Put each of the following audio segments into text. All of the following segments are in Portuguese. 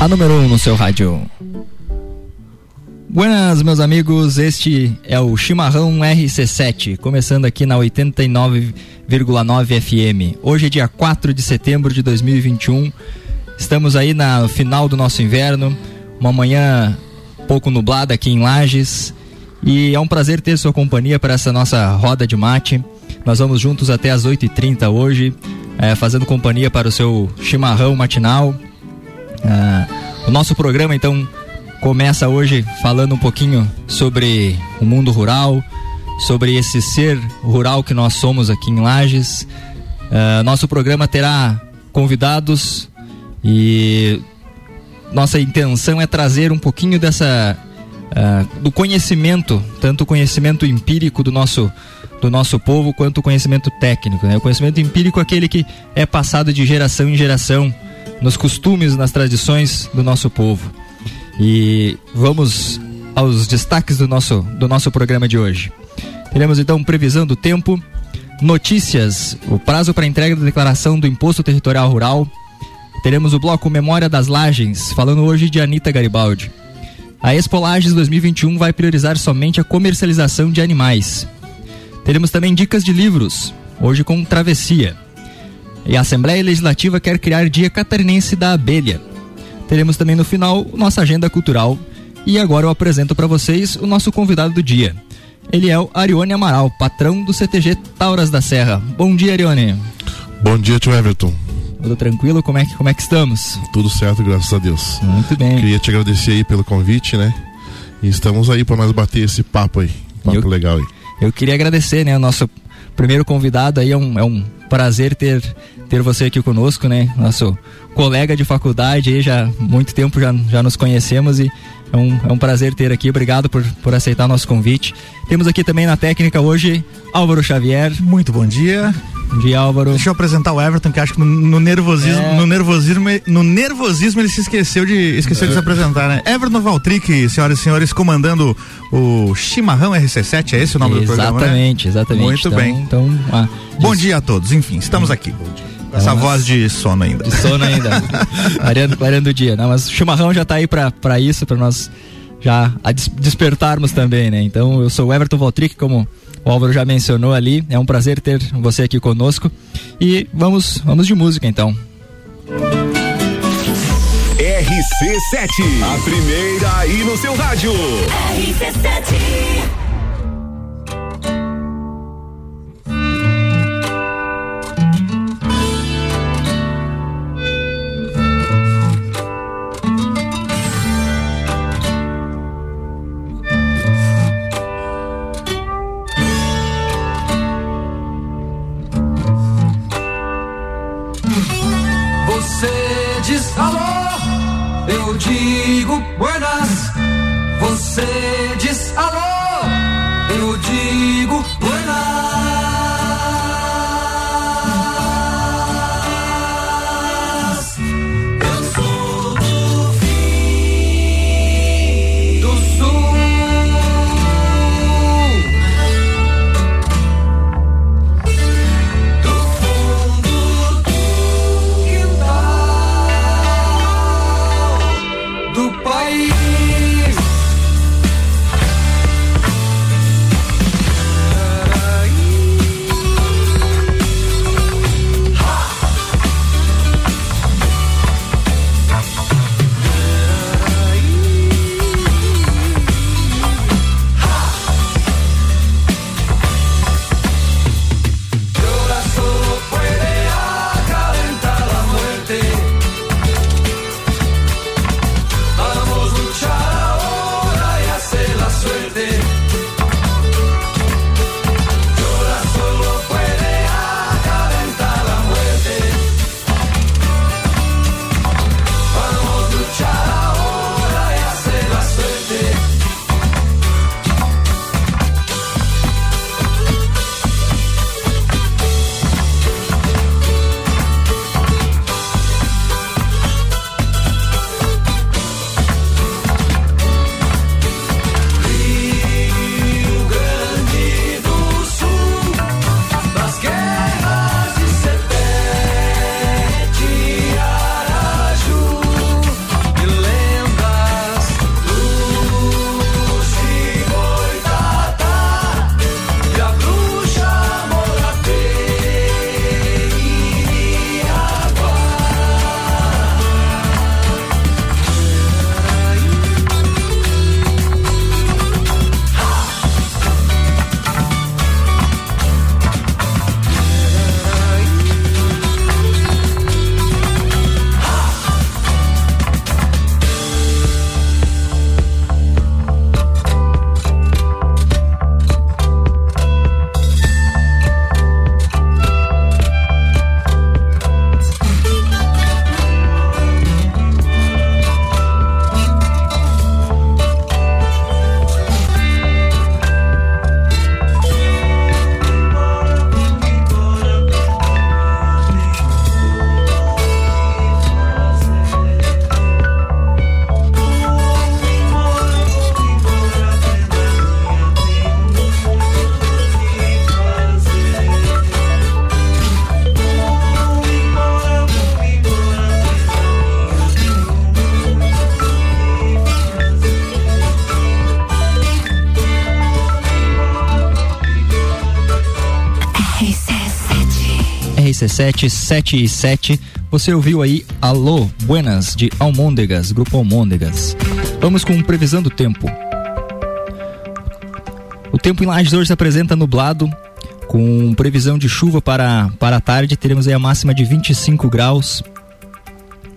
a número 1 um no seu rádio. Buenas, meus amigos. Este é o Chimarrão RC7, começando aqui na 89,9 FM. Hoje é dia 4 de setembro de 2021. Estamos aí no final do nosso inverno, uma manhã pouco nublada aqui em Lages. E é um prazer ter sua companhia para essa nossa roda de mate. Nós vamos juntos até as 8h30 hoje, é, fazendo companhia para o seu chimarrão matinal. Ah, o nosso programa, então, começa hoje falando um pouquinho sobre o mundo rural, sobre esse ser rural que nós somos aqui em Lages. Uh, nosso programa terá convidados e nossa intenção é trazer um pouquinho dessa uh, do conhecimento, tanto o conhecimento empírico do nosso do nosso povo quanto o conhecimento técnico. Né? O conhecimento empírico é aquele que é passado de geração em geração nos costumes, nas tradições do nosso povo. E vamos aos destaques do nosso, do nosso programa de hoje. Teremos então previsão do tempo, notícias, o prazo para entrega da declaração do Imposto Territorial Rural. Teremos o bloco Memória das Lagens, falando hoje de Anitta Garibaldi. A Expo Lages 2021 vai priorizar somente a comercialização de animais. Teremos também dicas de livros, hoje com Travessia. E a Assembleia Legislativa quer criar Dia Catarinense da Abelha. Teremos também no final nossa agenda cultural. E agora eu apresento para vocês o nosso convidado do dia. Ele é o Arione Amaral, patrão do CTG Tauras da Serra. Bom dia, Arione. Bom dia, tio Everton. Tudo tranquilo? Como é que, como é que estamos? Tudo certo, graças a Deus. Muito bem. Queria te agradecer aí pelo convite, né? E estamos aí para nós bater esse papo aí. Papo eu, legal aí. Eu queria agradecer, né? O nosso primeiro convidado aí é um, é um prazer ter, ter você aqui conosco, né? Nosso colega de faculdade aí, já há muito tempo já, já nos conhecemos e é um, é um prazer ter aqui. Obrigado por, por aceitar o nosso convite. Temos aqui também na técnica hoje Álvaro Xavier. Muito bom dia. Bom dia, Álvaro. Deixa eu apresentar o Everton, que acho que no, no nervosismo, é... no nervosismo, no nervosismo ele se esqueceu de esqueceu é. de se apresentar, né? Everton Valtric, senhoras e senhores, comandando o Chimarrão RC7, é esse o nome exatamente, do programa? Exatamente, né? exatamente. Muito então, bem. Então, ah, bom dia a todos. Enfim, estamos aqui. Bom dia. Com essa voz de sono ainda. De sono ainda. clareando, clareando o dia. Não, mas o chimarrão já está aí para isso, para nós já despertarmos também, né? Então eu sou o Everton Valtric, como o Álvaro já mencionou ali. É um prazer ter você aqui conosco. E vamos, vamos de música então. RC7, a primeira aí no seu rádio. RC7. Você diz alô, eu digo RC7 7 e 7. Você ouviu aí Alô Buenas de Almôndegas, Grupo Almôndegas. Vamos com previsão do tempo. O tempo em Lages hoje se apresenta nublado, com previsão de chuva para, para a tarde. Teremos aí a máxima de 25 graus.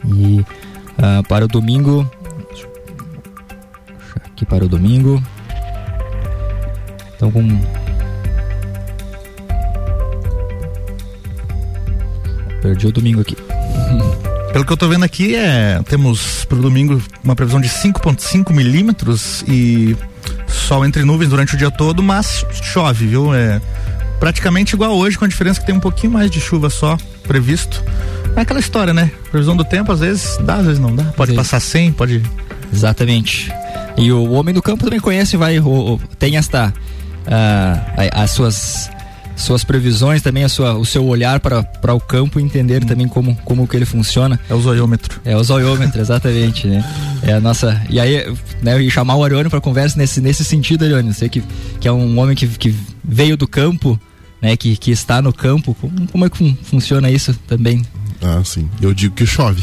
E uh, para o domingo. Aqui para o domingo. Então com Perdi o domingo aqui. Pelo que eu tô vendo aqui, é, temos pro domingo uma previsão de 5,5 milímetros e sol entre nuvens durante o dia todo, mas chove, viu? É praticamente igual hoje, com a diferença que tem um pouquinho mais de chuva só previsto. É aquela história, né? Previsão do tempo, às vezes dá, às vezes não dá. Pode passar sem, pode. Exatamente. E o homem do campo também conhece, vai, o, tem esta. Uh, as suas suas previsões, também a sua, o seu olhar para o campo e entender também como, como que ele funciona. É o zoiômetro. É o zoiômetro, exatamente, né? É a nossa. E aí, né, e chamar o Arione para conversa nesse, nesse sentido, Arione. Você que, que é um homem que, que veio do campo, né? Que, que está no campo. Como, como é que funciona isso também? Ah, sim. Eu digo que chove.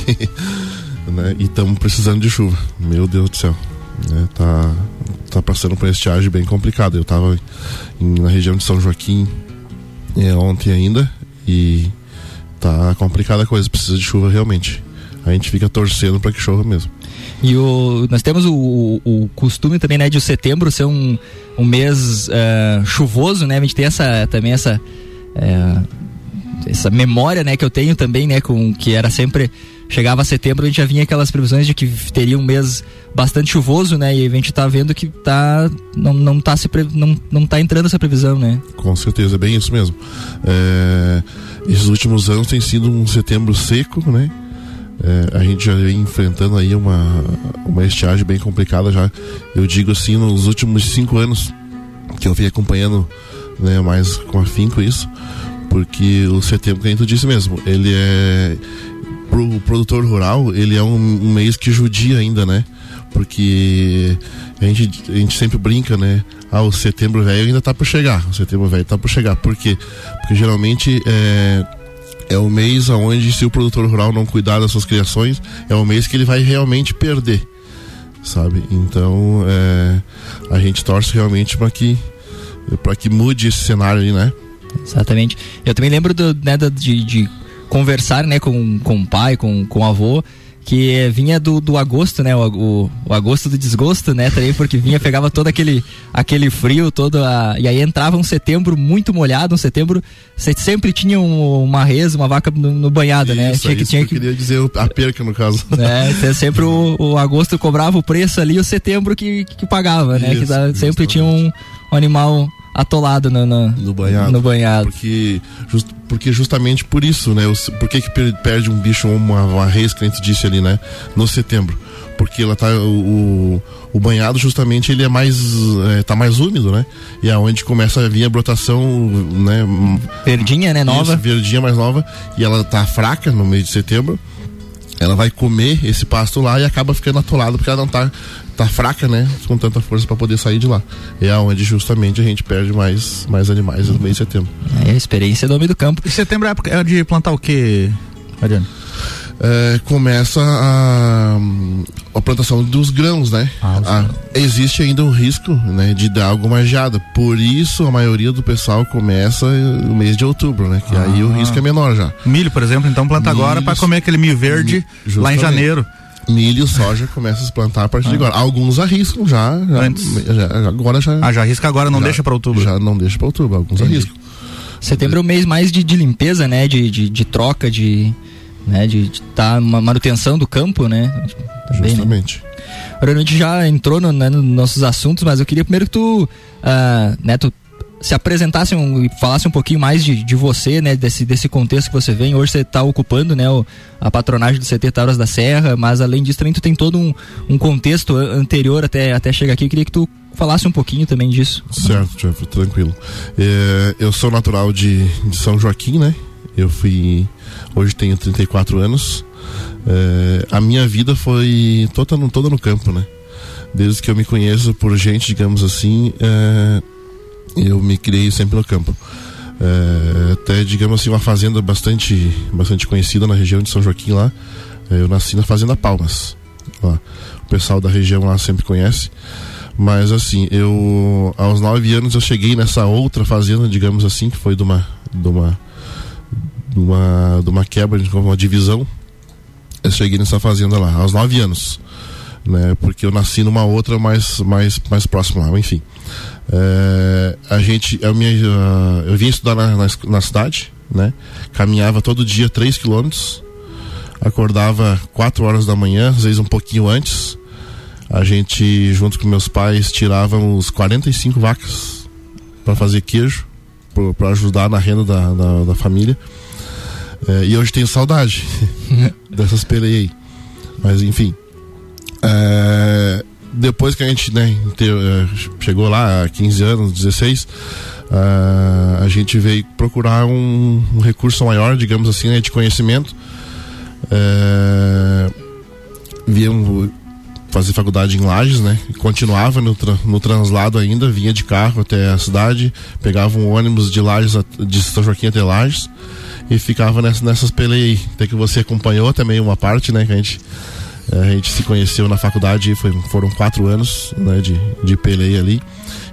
né? E estamos precisando de chuva. Meu Deus do céu. Né? Tá, tá passando por uma estiagem bem complicada. Eu estava na região de São Joaquim, é, ontem ainda e tá complicada a coisa, precisa de chuva realmente. A gente fica torcendo para que chova mesmo. E o, nós temos o, o, costume também, né, de setembro ser um, um mês uh, chuvoso, né? A gente tem essa, também essa, uh, essa memória, né, que eu tenho também, né, com que era sempre chegava setembro, a gente já vinha aquelas previsões de que teria um mês bastante chuvoso, né? E a gente tá vendo que tá não, não tá se não, não tá entrando essa previsão, né? Com certeza, é bem isso mesmo. É, esses últimos anos tem sido um setembro seco, né? É, a gente já vem enfrentando aí uma, uma estiagem bem complicada já. Eu digo assim, nos últimos cinco anos que eu venho acompanhando né, mais com afinco isso, porque o setembro, a gente disse mesmo, ele é pro produtor rural, ele é um, um mês que judia ainda, né? Porque a gente, a gente sempre brinca, né? Ah, o setembro velho ainda tá por chegar. O setembro velho tá por chegar. Por quê? Porque geralmente é, é o mês onde, se o produtor rural não cuidar das suas criações, é o mês que ele vai realmente perder. Sabe? Então, é, a gente torce realmente para que, que mude esse cenário aí, né? Exatamente. Eu também lembro do, né, de, de conversar, né, com, com o pai, com, com o avô, que vinha do, do agosto, né? O, o, o, agosto do desgosto, né? Também porque vinha, pegava todo aquele, aquele frio, todo a, e aí entrava um setembro muito molhado, um setembro você sempre tinha um, uma res, uma vaca no, no banhado, né? isso, né? Tinha que, tinha que... Eu queria dizer a perca no caso. É, sempre o, o, agosto cobrava o preço ali, o setembro que, que pagava, né? Isso, que sempre tinha um, um animal atolado no, no, no, banhado. No banhado. Porque, just, porque justamente por isso, né? Por que, que perde um bicho ou uma, uma res que a gente disse ali, né? No setembro. Porque ela tá. O, o banhado justamente ele é mais. É, tá mais úmido, né? E é onde começa a vir a brotação, né? Verdinha, né? Nova. Isso, verdinha mais nova. E ela tá fraca no mês de setembro ela vai comer esse pasto lá e acaba ficando atolada porque ela não tá, tá fraca, né? Com tanta força para poder sair de lá. É onde justamente a gente perde mais, mais animais no mês de setembro. É a experiência do homem do campo. E setembro é época é de plantar o que, Mariano? é, começa a, a, plantação dos grãos, né? Ah, a, ah, existe ainda um risco né, de dar alguma geada. Por isso a maioria do pessoal começa no mês de outubro, né? Que ah. aí o risco é menor já. Milho, por exemplo, então planta milho, agora para comer aquele milho verde milho, lá em janeiro. Milho e soja começa a se plantar a partir ah. de agora. Alguns arriscam já, já, Antes. já, agora já. Ah, já arrisca agora, não já, deixa para outubro. Já não deixa para outubro, alguns Entendi. arriscam. Setembro é o mês mais de, de limpeza, né? De, de, de troca, de né? De estar tá uma manutenção do campo, né? Também, né? Justamente. Né? Agora, a gente já entrou no, né, nos nossos assuntos, mas eu queria primeiro que tu, uh, né, tu se apresentasse um, e falasse um pouquinho mais de, de você, né, desse, desse contexto que você vem. Hoje você está ocupando, né, o, a patronagem do CT Tauras da Serra, mas além disso também tu tem todo um, um contexto anterior até, até chegar aqui. Eu queria que tu falasse um pouquinho também disso. Certo, tranquilo. É, eu sou natural de, de São Joaquim, né? Eu fui. Hoje tenho 34 anos. É, a minha vida foi toda no, toda no campo, né? Desde que eu me conheço por gente, digamos assim, é, eu me criei sempre no campo. É, até, digamos assim, uma fazenda bastante, bastante conhecida na região de São Joaquim lá. É, eu nasci na Fazenda Palmas. Lá. O pessoal da região lá sempre conhece. Mas assim, eu aos nove anos eu cheguei nessa outra fazenda, digamos assim, que foi de uma, de uma, de uma, de uma quebra, de uma divisão. Eu cheguei nessa fazenda lá, aos nove anos. Né, porque eu nasci numa outra mais, mais, mais próxima lá, enfim. É, a gente, eu, minha, eu vim estudar na, na, na, cidade, né? Caminhava todo dia 3 quilômetros, acordava 4 horas da manhã, às vezes um pouquinho antes. A gente, junto com meus pais, tirávamos 45 vacas para fazer queijo, para ajudar na renda da, da, da família. É, e hoje tenho saudade dessas peleias aí. Mas enfim. É, depois que a gente né, é, chegou lá há 15 anos, 16, uh, a gente veio procurar um, um, recurso maior, digamos assim, né, de conhecimento. Uh, viemos fazer faculdade em Lages, né? Continuava no, tra no translado ainda, vinha de carro até a cidade, pegava um ônibus de Lages, de São Joaquim até Lages e ficava nessa, nessas peleias aí. Até que você acompanhou também uma parte, né? Que a gente a gente se conheceu na faculdade, foi, foram quatro anos né, de, de peleia ali.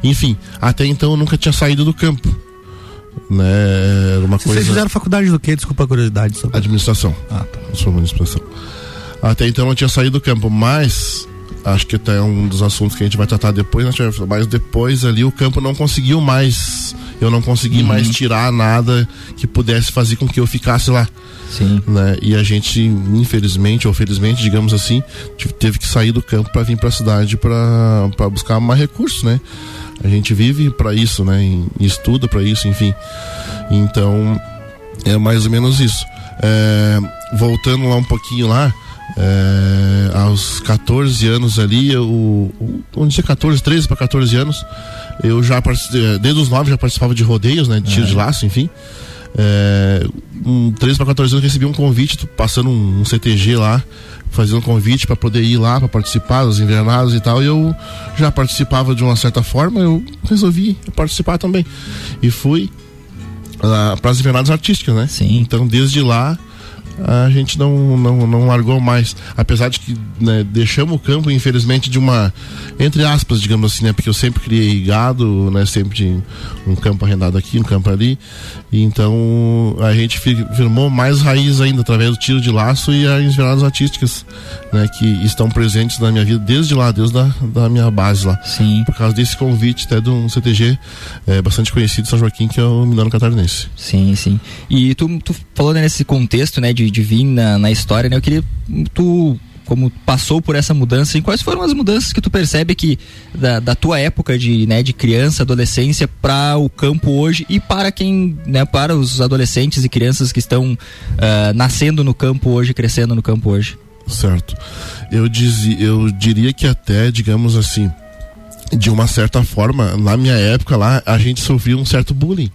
Enfim, até então eu nunca tinha saído do campo. Né, era uma Vocês coisa... fizeram faculdade do quê? Desculpa a curiosidade. Sobre... Administração. Ah, tá. Sou administração. Até então eu não tinha saído do campo, mas acho que até é um dos assuntos que a gente vai tratar depois, né, mas depois ali o campo não conseguiu mais, eu não consegui uhum. mais tirar nada que pudesse fazer com que eu ficasse lá. Sim. Né? E a gente, infelizmente ou felizmente, digamos assim, teve que sair do campo para vir para a cidade para buscar mais recursos, né? A gente vive para isso, né? E estuda para isso, enfim. Então, é mais ou menos isso. É, voltando lá um pouquinho lá, é, aos 14 anos ali, eu, vamos dizer 14, 13 para 14 anos, eu já desde os 9 já participava de rodeios, né, de tiro é. de laço, enfim. É, um, 13 para 14 anos recebi um convite, passando um, um CTG lá, fazendo um convite para poder ir lá para participar dos invernados e tal. E eu já participava de uma certa forma, eu resolvi participar também. E fui uh, para as invernadas artísticas, né? Sim. Então desde lá a gente não, não, não largou mais. Apesar de que né, deixamos o campo, infelizmente, de uma. Entre aspas, digamos assim, né? Porque eu sempre criei gado, né? Sempre um campo arrendado aqui, um campo ali. E então a gente firmou mais raiz ainda através do tiro de laço e as viradas artísticas, né? Que estão presentes na minha vida desde lá, desde a da minha base lá. Sim. Por causa desse convite até de um CTG é, bastante conhecido, São Joaquim, que é o Minano Catarinense. Sim, sim. E tu, tu falou né, nesse contexto, né? De de, de vir na, na história, né? Eu queria tu como passou por essa mudança e quais foram as mudanças que tu percebe que da, da tua época de, né, de criança, adolescência para o campo hoje e para quem, né, para os adolescentes e crianças que estão uh, nascendo no campo hoje, crescendo no campo hoje. Certo. Eu dizia, eu diria que até, digamos assim, de uma certa forma, na minha época lá, a gente sofria um certo bullying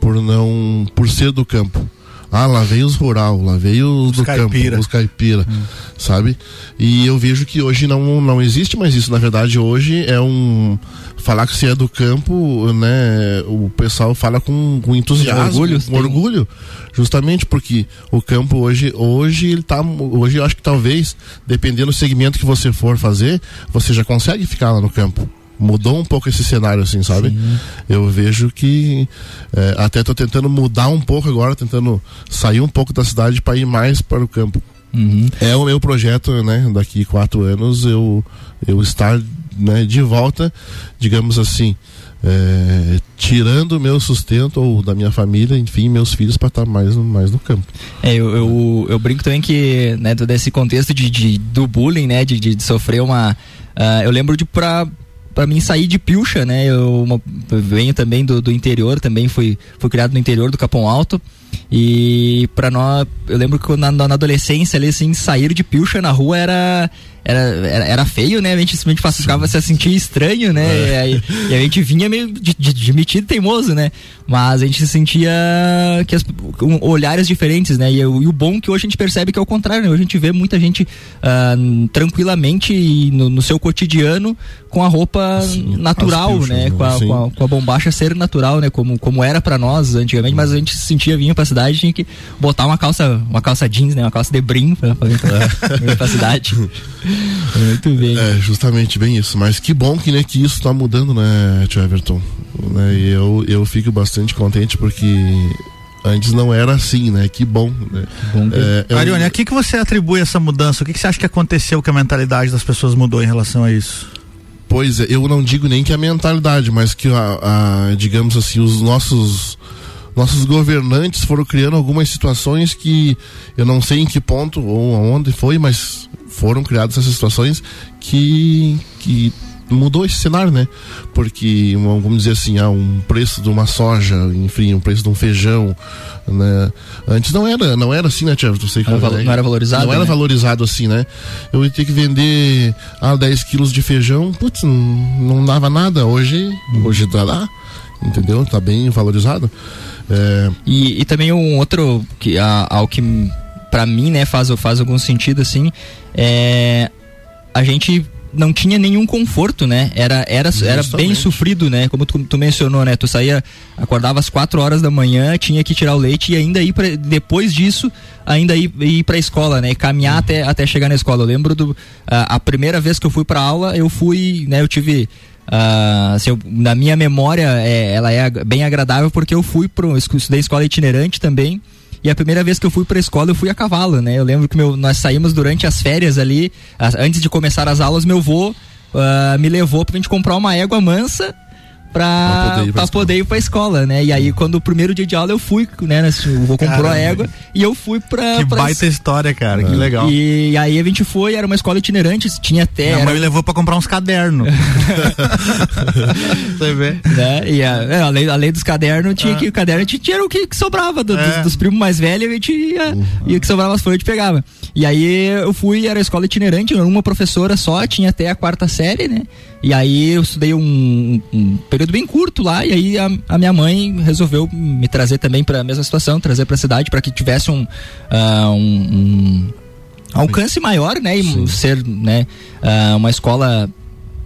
por não por ser do campo ah, lá veio os rural, lá veio os, os do caipira. campo, os caipira, hum. sabe? E eu vejo que hoje não, não existe mais isso. Na verdade, hoje é um. Falar que você é do campo, né? O pessoal fala com, com entusiasmo, orgulho, com orgulho. Justamente porque o campo hoje, hoje ele tá. Hoje eu acho que talvez, dependendo do segmento que você for fazer, você já consegue ficar lá no campo mudou um pouco esse cenário, assim, sabe? Sim. Eu vejo que é, até estou tentando mudar um pouco agora, tentando sair um pouco da cidade para ir mais para o campo. Uhum. É o meu projeto, né? Daqui quatro anos eu eu estar né, de volta, digamos assim, é, tirando o meu sustento ou da minha família, enfim, meus filhos para estar mais, mais no campo. É, eu, eu, eu, brinco também que, né, desse contexto de, de do bullying, né, de, de sofrer uma. Uh, eu lembro de para para mim sair de Pilcha, né? Eu, uma, eu venho também do, do, interior, também fui, fui criado no interior do Capão Alto. E para nós, eu lembro que na, na, adolescência ali, assim, sair de Pilcha na rua era era, era, era, feio, né? A gente simplesmente ficava se sentir estranho, né? É. E, e, a gente vinha meio de, de, de metido teimoso, né? Mas a gente se sentia que as, com olhares diferentes, né? E, e, o bom que hoje a gente percebe que é o contrário, né? Hoje a gente vê muita gente uh, tranquilamente no, no, seu cotidiano com a roupa Sim, natural, né? Com a, com a, com, a, bombacha ser natural, né? Como, como era para nós antigamente, mas a gente se sentia vinha pra cidade tinha que botar uma calça, uma calça jeans, né? Uma calça de brim pra, pra, pra, pra cidade. Muito bem. É, justamente bem isso. Mas que bom que, né, que isso está mudando, né, Tio Everton? Né, e eu, eu fico bastante contente porque antes não era assim, né? Que bom. Né? bom é, eu... Arione, a que, que você atribui essa mudança? O que, que você acha que aconteceu que a mentalidade das pessoas mudou em relação a isso? Pois é, eu não digo nem que a mentalidade, mas que a, a digamos assim, os nossos nossos governantes foram criando algumas situações que eu não sei em que ponto ou aonde foi, mas foram criadas essas situações que, que mudou esse cenário, né? Porque, vamos dizer assim, há um preço de uma soja, enfim, um preço de um feijão, né? Antes não era, não era assim, né, Tiago? Não, né? não era valorizado. Não né? era valorizado assim, né? Eu ia ter que vender ah, 10 quilos de feijão, putz, não, não dava nada. Hoje, hoje tá lá, entendeu? Tá bem valorizado. É... E, e também um outro que a, ao que para mim né faz faz algum sentido assim é a gente não tinha nenhum conforto, né? Era, era, era bem sofrido, né? Como tu, tu, mencionou, né? Tu saía, acordava às 4 horas da manhã, tinha que tirar o leite e ainda ir pra, depois disso, ainda ir, ir pra escola, né? E caminhar até, até chegar na escola. Eu lembro do, a, a primeira vez que eu fui pra aula, eu fui, né? Eu tive Uh, assim, eu, na minha memória, é, ela é bem agradável porque eu fui para estudei escola itinerante também. E a primeira vez que eu fui para a escola, eu fui a cavalo, né? Eu lembro que meu, nós saímos durante as férias ali, antes de começar as aulas, meu avô uh, me levou para a gente comprar uma égua mansa pra, pra, poder, ir pra, pra poder ir pra escola, né? E aí, quando o primeiro dia de aula eu fui, né? O vou comprou a égua e eu fui pra. Que pra... baita história, cara, é. que legal. E, e, aí a gente foi, era uma escola itinerante, tinha até. Minha era... mãe me levou pra comprar uns cadernos. Você vê? Né? E a, é, além, além dos cadernos, tinha ah. que o caderno tinha, era o que, que sobrava do, é. dos, dos, primos mais velhos, a gente ia, uhum. ia que sobrava as folhas, a gente pegava. E aí eu fui, era escola itinerante, uma professora só, tinha até a quarta série, né? E aí eu estudei um, um período bem curto lá, e aí a, a minha mãe resolveu me trazer também para a mesma situação, trazer para a cidade para que tivesse um, uh, um, um, alcance maior, né? E Sim. ser né, uh, uma escola.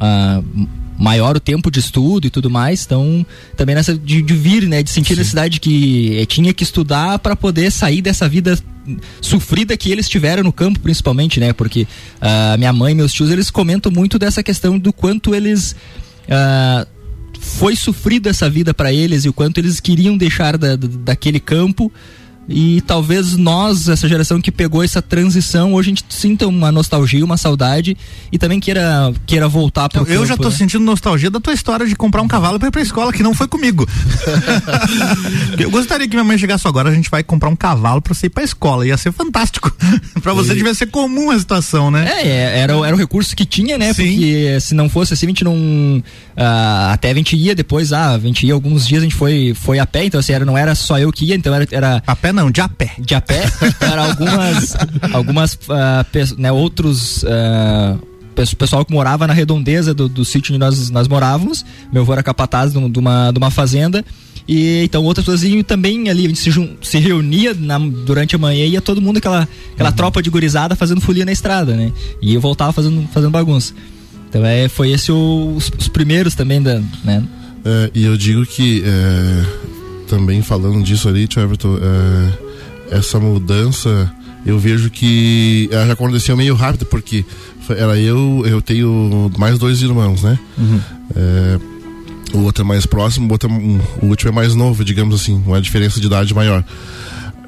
Uh, maior o tempo de estudo e tudo mais, então também nessa de, de vir, né, de sentir Sim. a necessidade que eh, tinha que estudar para poder sair dessa vida sofrida que eles tiveram no campo, principalmente, né? Porque uh, minha mãe e meus tios, eles comentam muito dessa questão do quanto eles. Uh, foi sofrido essa vida para eles e o quanto eles queriam deixar da, daquele campo e talvez nós, essa geração que pegou essa transição, hoje a gente sinta uma nostalgia, uma saudade e também queira, queira voltar para Eu, eu já tô né? sentindo nostalgia da tua história de comprar um cavalo para ir pra escola, que não foi comigo. eu gostaria que minha mãe chegasse agora, a gente vai comprar um cavalo para você ir pra escola. Ia ser fantástico. para você e... devia ser comum a situação, né? É, é, era, era o recurso que tinha, né? Sim. Porque se não fosse assim, a gente não. Uh, até a gente ia depois, ah, a gente ia alguns dias, a gente foi, foi a pé, então assim, era, não era só eu que ia, então era. era a pé não, de a pé. De a pé, para algumas, algumas uh, né, outros uh, pessoal que morava na redondeza do, do sítio onde nós, nós morávamos. Meu avô era capataz de, de, uma, de uma fazenda. E então outras pessoas iam também ali, a gente se, se reunia na, durante a manhã e ia todo mundo, aquela, aquela uhum. tropa de gurizada fazendo folia na estrada, né? E eu voltava fazendo, fazendo bagunça. Então é, foi esse o, os, os, primeiros também da. Né? É, e eu digo que é, também falando disso ali, Tio Everton, é, essa mudança eu vejo que ela já aconteceu meio rápido, porque era eu, eu tenho mais dois irmãos, né? Uhum. É, o outro é mais próximo, o, outro, é, o último é mais novo, digamos assim, uma diferença de idade maior.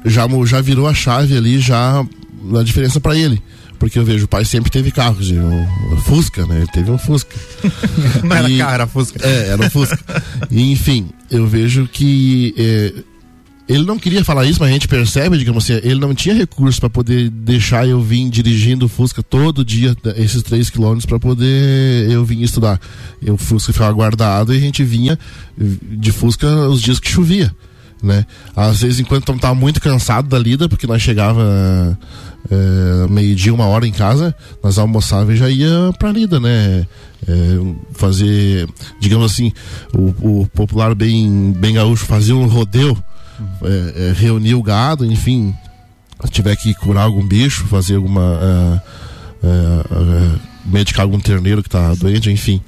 Já, já virou a chave ali, já a diferença para ele. Porque eu vejo, o pai sempre teve carros, um, Fusca, né? Ele teve um Fusca. Não era carro, era Fusca. É, era um Fusca. e, enfim, eu vejo que é, ele não queria falar isso, mas a gente percebe, digamos assim, ele não tinha recurso para poder deixar eu vir dirigindo o Fusca todo dia, esses três quilômetros, para poder eu vir estudar. Eu, o Fusca ficava guardado e a gente vinha de Fusca os dias que chovia. Né? Às vezes, enquanto tava muito cansado da lida, porque nós chegava é, meio-dia, uma hora em casa, nós almoçava e já ia pra lida, né? É, fazer, digamos assim, o, o, popular bem, bem gaúcho fazia um rodeo, é, é, reunir o gado, enfim, tiver que curar algum bicho, fazer alguma. É, é, medicar algum terneiro que tá doente, enfim.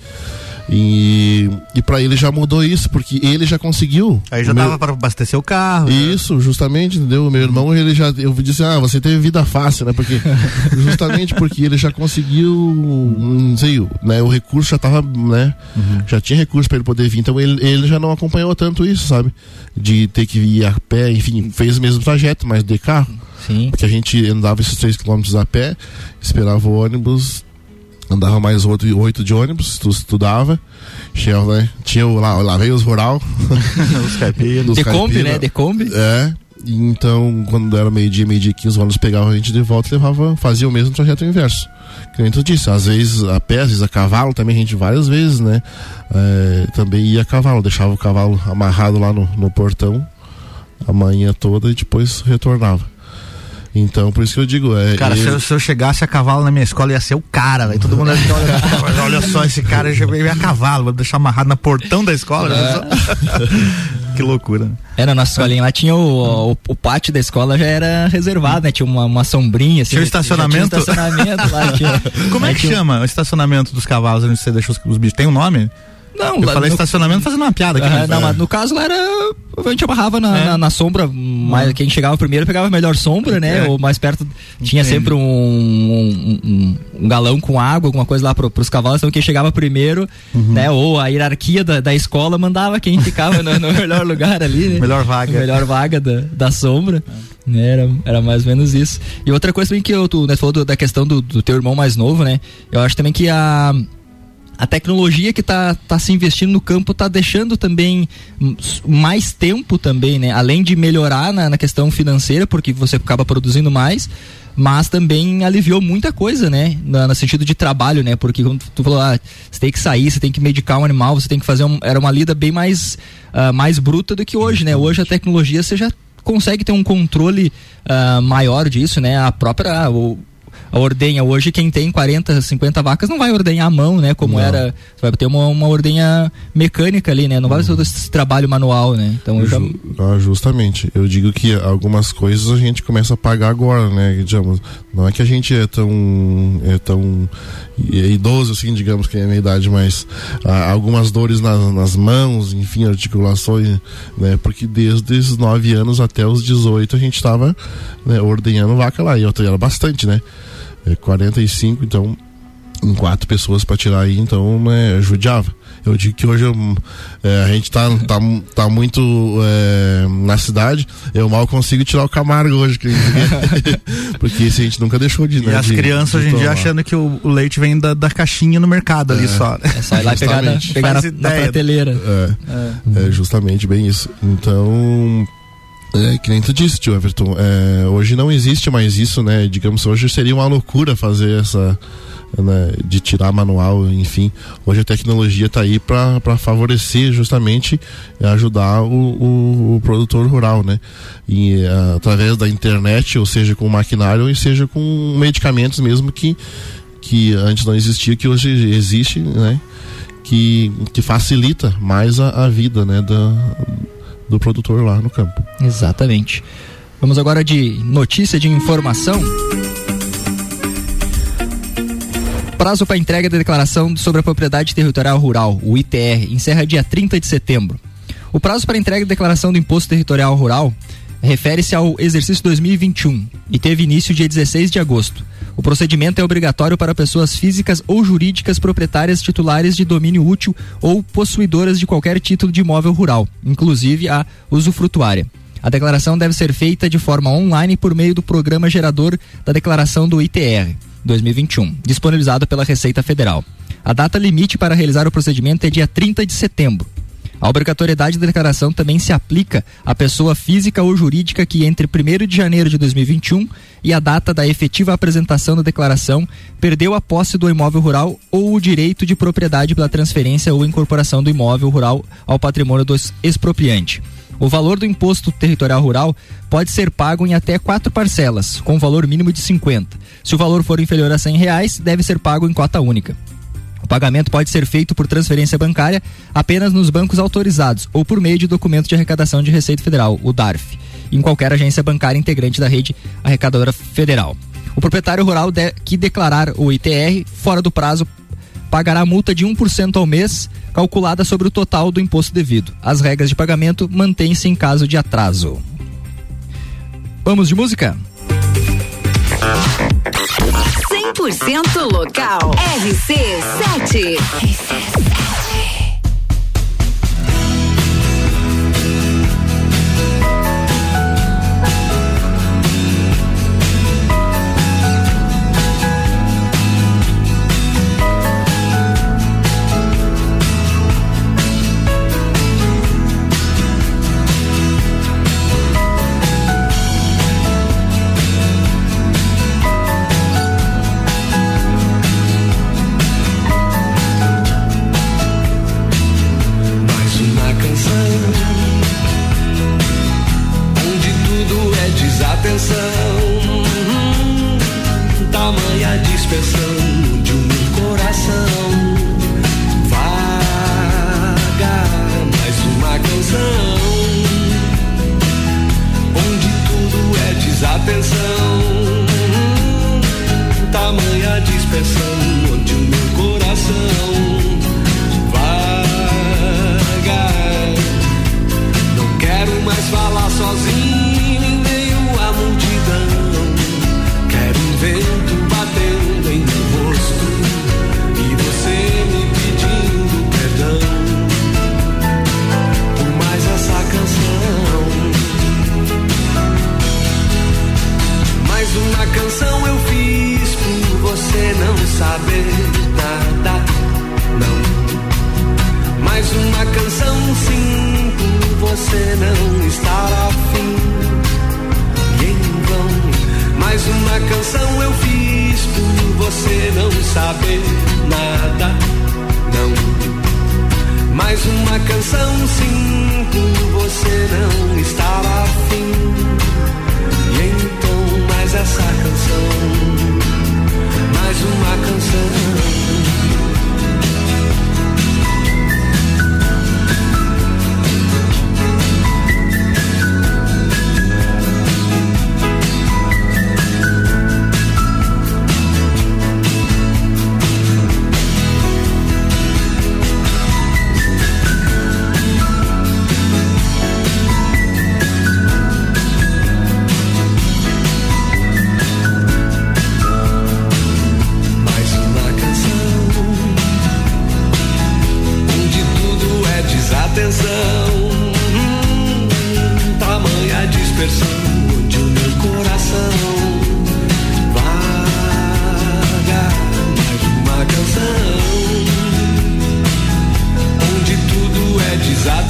E, e para ele já mudou isso, porque ele já conseguiu. Aí já meu... dava para abastecer o carro. Né? Isso, né? justamente, entendeu? Meu irmão, ele já. Eu disse, ah, você teve vida fácil, né? Porque. justamente porque ele já conseguiu. Não sei, né? O recurso já tava, né? Uhum. Já tinha recurso para ele poder vir. Então ele, ele já não acompanhou tanto isso, sabe? De ter que ir a pé, enfim, fez o mesmo trajeto, mas de carro. Sim. Porque a gente andava esses 3 km a pé, esperava o ônibus andava mais oito, oito de ônibus, tu estudava, tinha, né? tinha lá, lá veio os rural, os caipiras. Decombi, né? Decombi. É, então quando era meio-dia, meio-dia, 15 ônibus pegavam a gente de volta e levava, fazia o mesmo trajeto inverso. Que nem tu disse, às vezes a pé, às vezes a cavalo, também a gente várias vezes, né? É, também ia a cavalo, deixava o cavalo amarrado lá no, no portão a manhã toda e depois retornava. Então, por isso que eu digo. É, cara, ele... se, eu, se, eu, chegasse a cavalo na minha escola, ia ser o cara, velho. Todo mundo ia olha, olha só, esse cara já veio a cavalo, vou deixar amarrado na portão da escola. É. que loucura. É, na nossa escolinha lá tinha o, o, o, pátio da escola já era reservado, né? Tinha uma, uma sombrinha. Assim, tinha o estacionamento? Tinha estacionamento lá. Tinha, Como é que tinha... chama o estacionamento dos cavalos onde você deixou os, os bichos? Tem um nome? Não, eu falei no... estacionamento fazendo uma piada aqui. Uh, não, mas no caso lá era. A gente amarrava na, é. na, na, sombra, mas quem chegava primeiro pegava a melhor sombra, né? É. Ou mais perto tinha Entendi. sempre um, um, um, um, galão com água, alguma coisa lá pro, pros cavalos. Então quem chegava primeiro, uhum. né? Ou a hierarquia da, da escola mandava quem ficava no, no melhor lugar ali, né? Melhor vaga. Melhor vaga da, da sombra. É. Era, era mais ou menos isso. E outra coisa também que eu, tu né, falou do, da questão do, do teu irmão mais novo, né? Eu acho também que a a tecnologia que está tá se investindo no campo está deixando também mais tempo também, né? Além de melhorar na, na, questão financeira, porque você acaba produzindo mais, mas também aliviou muita coisa, né? No, no sentido de trabalho, né? Porque como tu falou, ah, você tem que sair, você tem que medicar um animal, você tem que fazer um, era uma lida bem mais, uh, mais bruta do que hoje, né? Hoje a tecnologia você já consegue ter um controle uh, maior disso, né? A própria o, a ordenha. Hoje, quem tem 40, 50 vacas não vai ordenhar à mão, né? Como não. era. Você vai ter uma, uma ordenha mecânica ali, né? Não vai ser todo esse trabalho manual, né? Então, já... ah, justamente. Eu digo que algumas coisas a gente começa a pagar agora, né? Digamos, não é que a gente é tão. É tão é idoso, assim, digamos que é a minha idade, mas ah, algumas dores nas, nas mãos, enfim, articulações, né? Porque desde os 9 anos até os 18 a gente estava né, ordenhando vaca lá, e eu era bastante, né? É, 45, então em quatro pessoas para tirar aí, então né, judiava. Eu digo que hoje eu, é, a gente tá, tá, tá muito é, na cidade, eu mal consigo tirar o Camargo hoje, que, porque esse a gente nunca deixou de né, E as de, crianças de hoje em dia achando que o, o, leite vem da, da caixinha no mercado ali é. só. É só ir lá pegar, na, pegar na, na, prateleira. É, é, justamente bem isso. Então é, que nem tu disse, tio Everton. É, hoje não existe mais isso, né? Digamos, hoje seria uma loucura fazer essa. Né, de tirar manual, enfim. Hoje a tecnologia está aí para favorecer justamente ajudar o, o, o, produtor rural, né? E uh, através da internet, ou seja, com maquinário, ou seja com medicamentos mesmo que, que antes não existia, que hoje existe, né? Que, que facilita mais a, a vida, né? Da, do produtor lá no campo. Exatamente. Vamos agora de notícia de informação. Prazo para entrega da declaração sobre a propriedade territorial rural, o ITR, encerra dia 30 de setembro. O prazo para entrega da declaração do Imposto Territorial Rural refere-se ao exercício 2021 e teve início dia 16 de agosto. O procedimento é obrigatório para pessoas físicas ou jurídicas proprietárias titulares de domínio útil ou possuidoras de qualquer título de imóvel rural, inclusive a usufrutuária. A declaração deve ser feita de forma online por meio do programa gerador da declaração do ITR 2021, disponibilizado pela Receita Federal. A data limite para realizar o procedimento é dia 30 de setembro. A obrigatoriedade da declaração também se aplica à pessoa física ou jurídica que entre 1 de janeiro de 2021 e a data da efetiva apresentação da declaração perdeu a posse do imóvel rural ou o direito de propriedade pela transferência ou incorporação do imóvel rural ao patrimônio do expropriante. O valor do imposto territorial rural pode ser pago em até quatro parcelas, com valor mínimo de 50. Se o valor for inferior a 100 reais, deve ser pago em cota única. Pagamento pode ser feito por transferência bancária apenas nos bancos autorizados ou por meio de documento de arrecadação de Receita Federal, o DARF, em qualquer agência bancária integrante da rede arrecadadora federal. O proprietário rural de, que declarar o ITR fora do prazo pagará multa de 1% ao mês, calculada sobre o total do imposto devido. As regras de pagamento mantêm-se em caso de atraso. Vamos de música? 100% local. RC7. RC7.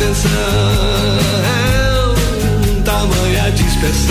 E então, mais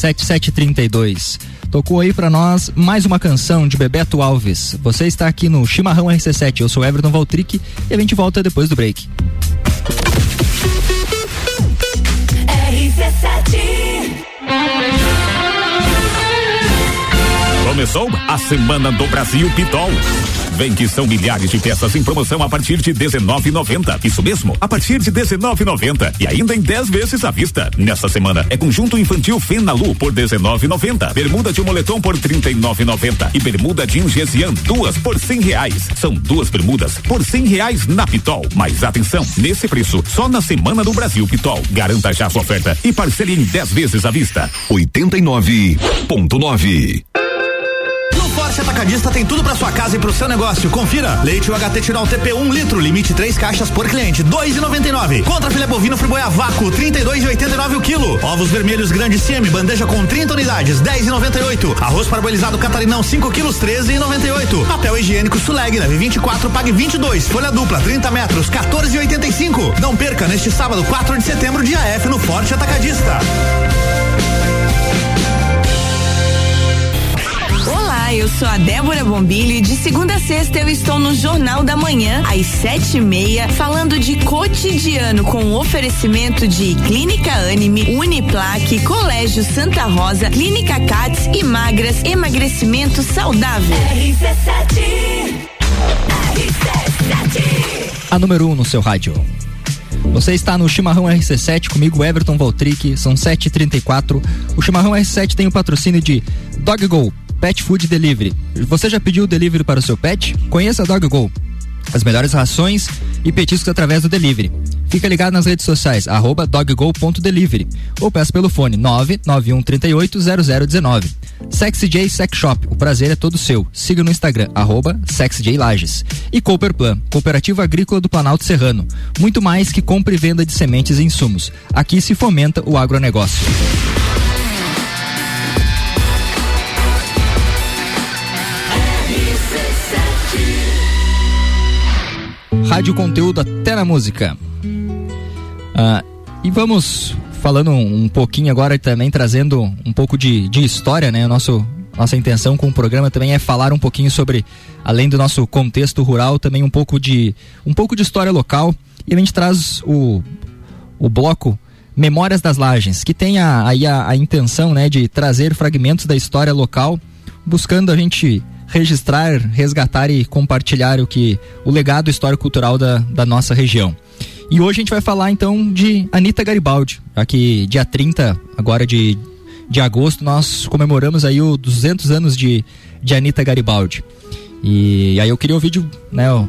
RC7 732. Tocou aí pra nós mais uma canção de Bebeto Alves. Você está aqui no Chimarrão RC7. Eu sou Everton Valtric e a gente volta depois do break. Começou a Semana do Brasil Pitol. Vem que são milhares de peças em promoção a partir de 19,90. Isso mesmo, a partir de 19,90 e ainda em 10 vezes à vista. Nesta semana é conjunto infantil Fenalu por 19,90, bermuda de moletom por 39,90 e bermuda de Gesian duas por 100 reais. São duas bermudas por 100 reais na Pitol. Mas atenção, nesse preço só na Semana do Brasil Pitol. Garanta já sua oferta e parcele em 10 vezes à vista. 89.9 Forte Atacadista tem tudo para sua casa e pro seu negócio. Confira. Leite UHT Tiral TP 1 um litro, limite 3 caixas por cliente, 2,99. Contra filé bovino friboia vácuo, 32,89 o quilo. Ovos vermelhos grande CM, bandeja com 30 unidades, 10,98. Arroz parboilizado catarinão 5 quilos, 13,98. Papel higiênico Suleg, leve 24, pague 22. Folha dupla 30 metros, 14,85. Não perca neste sábado, 4 de setembro, dia F no Forte Atacadista. Eu sou a Débora Bombilho de segunda a sexta eu estou no Jornal da Manhã, às sete e meia, falando de cotidiano com oferecimento de Clínica Anime, Uniplaque, Colégio Santa Rosa, Clínica Cats e Magras, emagrecimento saudável. RC7 RC7 A número 1 um no seu rádio. Você está no Chimarrão RC7 comigo, Everton Valtric, são 7h34. O Chimarrão RC7 tem o patrocínio de Dog Go, Pet Food Delivery. Você já pediu o delivery para o seu pet? Conheça a DogGo. As melhores rações e petiscos através do delivery. Fica ligado nas redes sociais, arroba doggo.delivery ou peça pelo fone 991380019. Sexy J Sex Shop, o prazer é todo seu. Siga no Instagram, arroba Lages. E Cooperplan, Cooperativa Agrícola do Planalto Serrano. Muito mais que compra e venda de sementes e insumos. Aqui se fomenta o agronegócio. Rádio Conteúdo até na música. Ah, e vamos falando um, pouquinho agora também trazendo um pouco de, de história, né? Nosso, nossa intenção com o programa também é falar um pouquinho sobre, além do nosso contexto rural, também um pouco de um pouco de história local. E a gente traz o, o bloco Memórias das Lagens, que tem aí a, a intenção né, de trazer fragmentos da história local, buscando a gente registrar, resgatar e compartilhar o que o legado histórico-cultural da, da nossa região. E hoje a gente vai falar então de Anitta Garibaldi, aqui dia 30 agora de, de agosto nós comemoramos aí os 200 anos de, de Anitta Garibaldi. E aí eu queria ouvir de, né, o,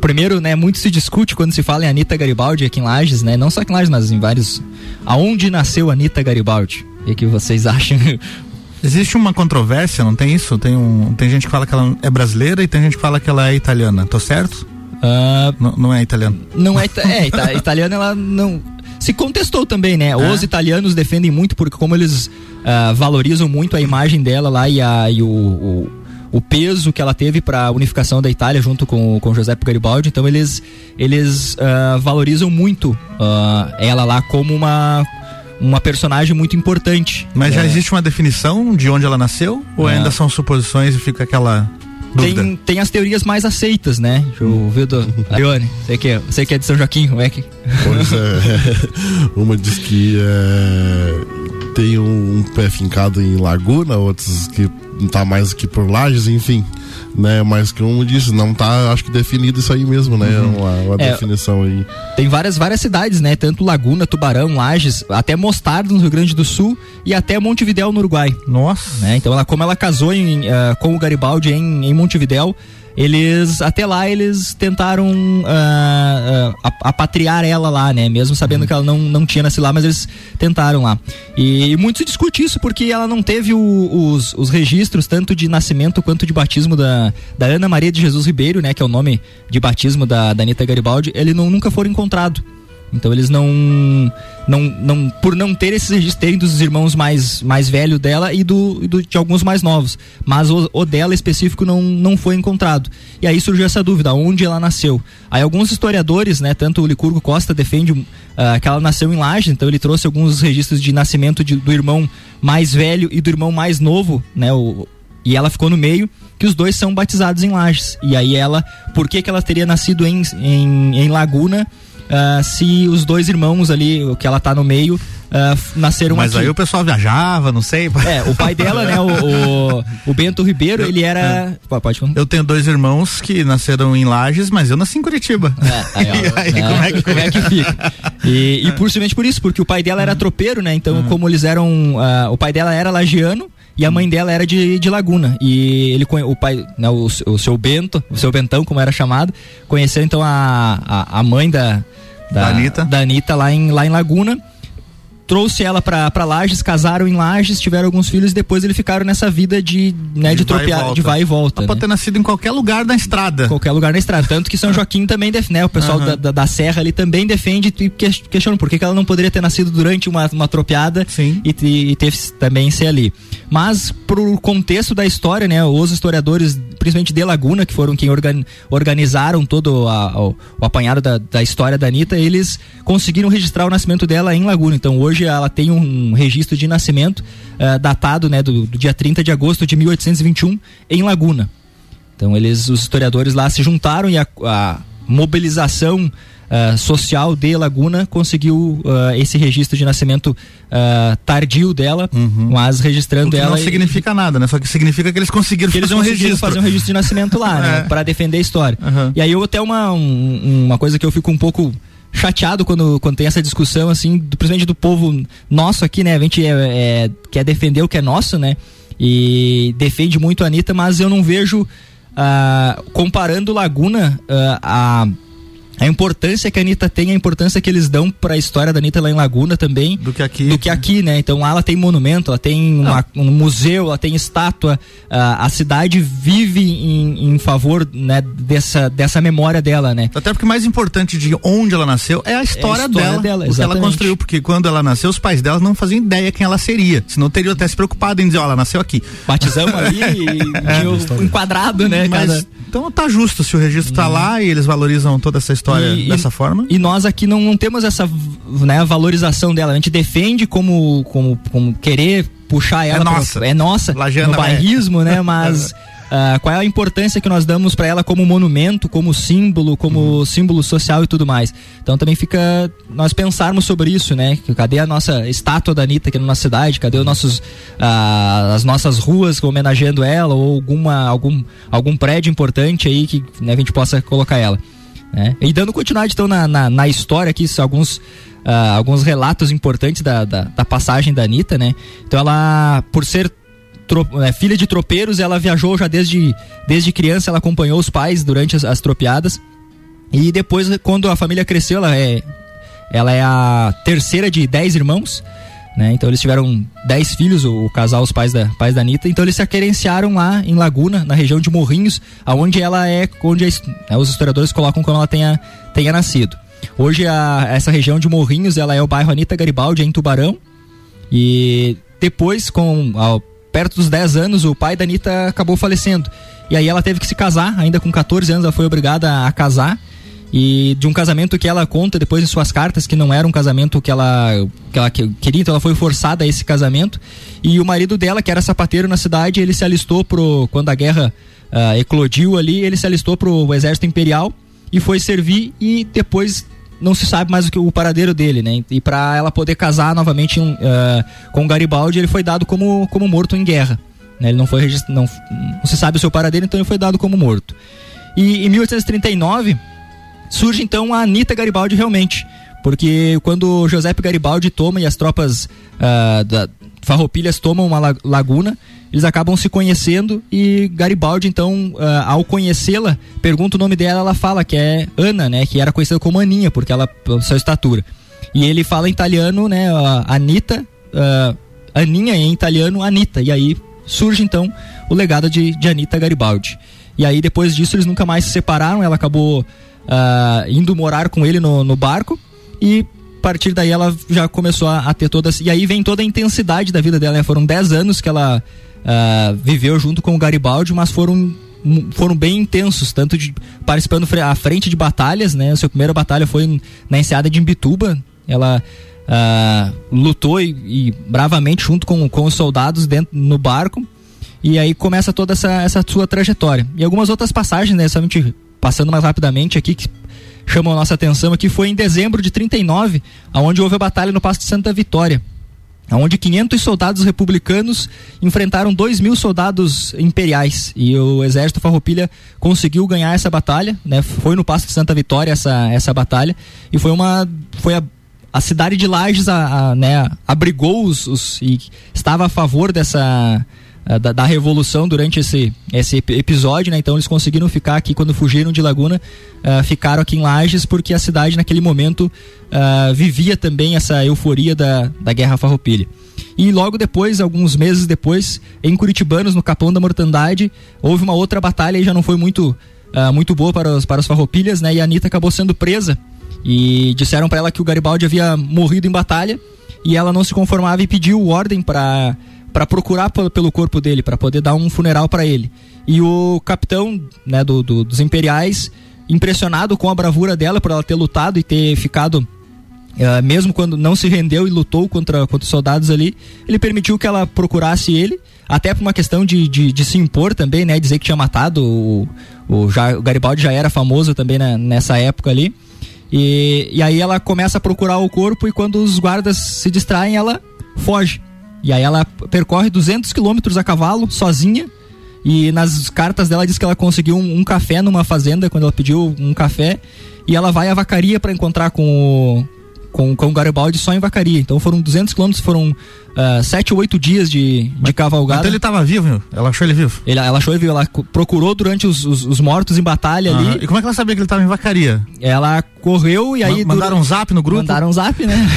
primeiro, né, muito se discute quando se fala em Anitta Garibaldi aqui em Lages, né, não só aqui em Lages, mas em vários aonde nasceu Anitta Garibaldi? O que vocês acham Existe uma controvérsia, não tem isso? Tem, um, tem gente que fala que ela é brasileira e tem gente que fala que ela é italiana. Tô certo? Uh, não é italiana. Não é, é ita italiana, ela não. Se contestou também, né? É. Os italianos defendem muito porque como eles uh, valorizam muito a imagem dela lá e, a, e o, o, o peso que ela teve para a unificação da Itália junto com, com Giuseppe Garibaldi, então eles eles uh, valorizam muito ela lá como uma uma personagem muito importante. Mas é. já existe uma definição de onde ela nasceu? Ou é. ainda são suposições e fica aquela. Tem, tem as teorias mais aceitas, né? Deixa eu ver do. Arione, você que, é, você que é de São Joaquim, como é que. Pois é. uma diz que é, tem um, um pé fincado em Laguna, outros que não tá mais aqui por Lages, enfim né? Mas como disse, não tá, acho que definido isso aí mesmo, né? Uhum. Uma, uma é, definição aí. Tem várias várias cidades, né? Tanto Laguna, Tubarão, Lages, até Mostardo no Rio Grande do Sul e até Montevidéu no Uruguai. Nossa. Né? Então ela como ela casou em, uh, com o Garibaldi em, em Montevidéu, eles até lá eles tentaram uh, uh, apatriar ela lá, né? Mesmo sabendo uhum. que ela não, não tinha nascido lá, mas eles tentaram lá. E, e muito se discute isso porque ela não teve o, os, os registros tanto de nascimento quanto de batismo da, da Ana Maria de Jesus Ribeiro, né? Que é o nome de batismo da, da Anitta Garibaldi. Ele não, nunca foram encontrado. Então eles não, não, não por não ter esses registros, terem dos irmãos mais, mais velhos dela e do, do, de alguns mais novos. Mas o, o, dela específico não, não foi encontrado. E aí surgiu essa dúvida, onde ela nasceu. Aí alguns historiadores, né, tanto o Licurgo Costa defende uh, que ela nasceu em Laje, então ele trouxe alguns registros de nascimento de, do irmão mais velho e do irmão mais novo, né, o, e ela ficou no meio, que os dois são batizados em Lages. E aí ela, por que que ela teria nascido em, em, em Laguna? Uh, se os dois irmãos ali, que ela tá no meio, uh, nasceram Mas aqui. aí o pessoal viajava, não sei. É, o pai dela, né, o, o, o Bento Ribeiro, eu, ele era. É. Pode Eu tenho dois irmãos que nasceram em Lages, mas eu nasci em Curitiba. É, aí, ó, e aí, é, como, é que... como é que fica? E, e possivelmente por isso, porque o pai dela era tropeiro, né? Então, como eles eram. Uh, o pai dela era lagiano e a mãe dela era de, de Laguna. E ele o pai, né, o, o seu Bento, o seu Bentão, como era chamado, conheceu então a, a, a mãe da, da, da Anitta. da Anitta lá em, lá em Laguna trouxe ela pra, pra Lages, casaram em Lages, tiveram alguns filhos e depois eles ficaram nessa vida de, né, de, de tropear, de vai e volta. Ela né? pode ter nascido em qualquer lugar da estrada. Qualquer lugar na estrada. Tanto que São Joaquim também defende, né? O pessoal uhum. da, da, da, Serra ali também defende e questiona por que, que ela não poderia ter nascido durante uma, uma tropeada Sim. E, e, e teve também ser ali. Mas pro contexto da história, né? Os historiadores, principalmente de Laguna, que foram quem organ, organizaram todo a, o, o apanhado da, da história da Anitta, eles conseguiram registrar o nascimento dela em Laguna. Então hoje ela tem um registro de nascimento uh, datado né, do, do, dia 30 de agosto de 1821 em Laguna. Então eles, os historiadores lá se juntaram e a, a mobilização Uh, social de Laguna conseguiu uh, esse registro de nascimento uh, tardio dela, uhum. mas registrando ela. Não significa nada, né? Só que significa que eles conseguiram que fazer eles um registro. fazer um registro de nascimento lá, né? é. para defender a história. Uhum. E aí eu até uma, um, uma coisa que eu fico um pouco chateado quando, quando tem essa discussão, assim, do, principalmente do povo nosso aqui, né? A gente é, é, quer defender o que é nosso, né? E defende muito a Anitta, mas eu não vejo, uh, comparando Laguna uh, a a importância que a Anitta tem, a importância que eles dão para a história da Anitta lá em Laguna também. Do que aqui. Do que aqui, né? Então lá ela tem monumento, ela tem uma, um museu, ela tem estátua. Uh, a cidade vive em, em, favor né, dessa, dessa memória dela, né? Até porque o mais importante de onde ela nasceu é a história, é a história dela. dela o que ela construiu, porque quando ela nasceu, os pais dela não faziam ideia quem ela seria. Senão teriam até se preocupado em dizer, ó, ela nasceu aqui. Batizamos ali e é, enquadrado, né? Mas, cada... Então tá justo se o registro tá hum. lá e eles valorizam toda essa história história e, dessa e, forma. E nós aqui não, não temos essa né, valorização dela. A gente defende como, como, como querer puxar ela. É nossa. Pra, é nossa. Lajana no bairrismo, né? Mas. Uh, qual é a importância que nós damos para ela como monumento, como símbolo, como uhum. símbolo social e tudo mais. Então também fica nós pensarmos sobre isso, né? Cadê a nossa estátua da Anitta aqui na nossa cidade? Cadê os nossos, uh, as nossas ruas homenageando ela ou alguma, algum, algum prédio importante aí que né, a gente possa colocar ela? Né? E dando continuidade então na, na, na história aqui, alguns, uh, alguns relatos importantes da, da, da, passagem da Anitta, né? Então ela, por ser é, filha de tropeiros, ela viajou já desde, desde criança, ela acompanhou os pais durante as, as tropeadas. E depois, quando a família cresceu, ela é, ela é a terceira de dez irmãos. Né? Então eles tiveram 10 filhos, o, o, casal, os pais da, pais da Anitta. Então eles se aquerenciaram lá em Laguna, na região de Morrinhos, aonde ela é, onde né, os historiadores colocam quando ela tenha, tenha nascido. Hoje a, essa região de Morrinhos, ela é o bairro Anitta Garibaldi, em Tubarão. E depois, com ao, perto dos 10 anos, o pai da Anitta acabou falecendo. E aí ela teve que se casar, ainda com 14 anos ela foi obrigada a casar e de um casamento que ela conta depois em suas cartas que não era um casamento que ela, que ela queria, então ela foi forçada a esse casamento. E o marido dela, que era sapateiro na cidade, ele se alistou pro quando a guerra uh, eclodiu ali, ele se alistou pro exército imperial e foi servir e depois não se sabe mais o que o paradeiro dele, né? E para ela poder casar novamente uh, com Garibaldi, ele foi dado como, como morto em guerra. Né? Ele não foi não, não se sabe o seu paradeiro, então ele foi dado como morto. E em 1839 surge então a Anitta Garibaldi realmente. Porque quando Giuseppe Garibaldi toma e as tropas uh, da Farroupilhas tomam uma laguna, eles acabam se conhecendo e Garibaldi, então, uh, ao conhecê-la, pergunta o nome dela, ela fala que é Ana, né? Que era conhecida como Aninha, porque ela, sua estatura. E ele fala em italiano, né? Uh, Anitta, uh, Aninha em italiano, Anitta. E aí surge, então, o legado de, de Anitta Garibaldi. E aí, depois disso, eles nunca mais se separaram, ela acabou uh, indo morar com ele no, no barco. e a partir daí ela já começou a, a ter todas. E aí vem toda a intensidade da vida dela, né? Foram 10 anos que ela uh, viveu junto com o Garibaldi, mas foram foram bem intensos, tanto de participando à frente de batalhas, né? A sua primeira batalha foi na enseada de Imbituba. Ela uh, lutou e, e, bravamente junto com, com os soldados dentro no barco. E aí começa toda essa, essa sua trajetória. E algumas outras passagens, né? Somente passando mais rapidamente aqui, que chamam a nossa atenção aqui, foi em dezembro de 39, aonde houve a batalha no Passo de Santa Vitória onde 500 soldados republicanos enfrentaram 2 mil soldados imperiais e o exército farroupilha conseguiu ganhar essa batalha, né? Foi no Passo de Santa Vitória essa, essa batalha e foi uma foi a, a cidade de Lages a, a né, abrigou os, os e estava a favor dessa da, da, revolução durante esse, esse episódio, né? Então eles conseguiram ficar aqui quando fugiram de Laguna, uh, ficaram aqui em Lages porque a cidade naquele momento uh, vivia também essa euforia da, da Guerra Farroupilha. E logo depois, alguns meses depois, em Curitibanos, no Capão da Mortandade, houve uma outra batalha e já não foi muito, uh, muito boa para os, para os Farroupilhas, né? E a Anitta acabou sendo presa e disseram para ela que o Garibaldi havia morrido em batalha e ela não se conformava e pediu ordem para para procurar pelo corpo dele, para poder dar um funeral para ele. E o capitão né, do, do, dos Imperiais, impressionado com a bravura dela por ela ter lutado e ter ficado Uh, mesmo quando não se rendeu e lutou contra, contra os soldados ali, ele permitiu que ela procurasse ele, até por uma questão de, de, de se impor também, né? Dizer que tinha matado. O, o, já, o Garibaldi já era famoso também nessa época ali. E, e aí ela começa a procurar o corpo e quando os guardas se distraem, ela foge. E aí ela percorre 200 quilômetros a cavalo, sozinha. E nas cartas dela diz que ela conseguiu um, um, café numa fazenda, quando ela pediu um café. E ela vai à vacaria para encontrar com o, com, com o Garibaldi só em vacaria. Então foram 200 quilômetros, foram uh, sete ou oito dias de, de cavalgada. Então ele estava vivo, meu? Ela achou ele vivo? Ele, ela achou ele vivo, ela procurou durante os, os, os mortos em batalha uhum. ali. E como é que ela sabia que ele estava em vacaria? Ela correu e aí. Mandaram durante... um zap no grupo? Mandaram um zap, né?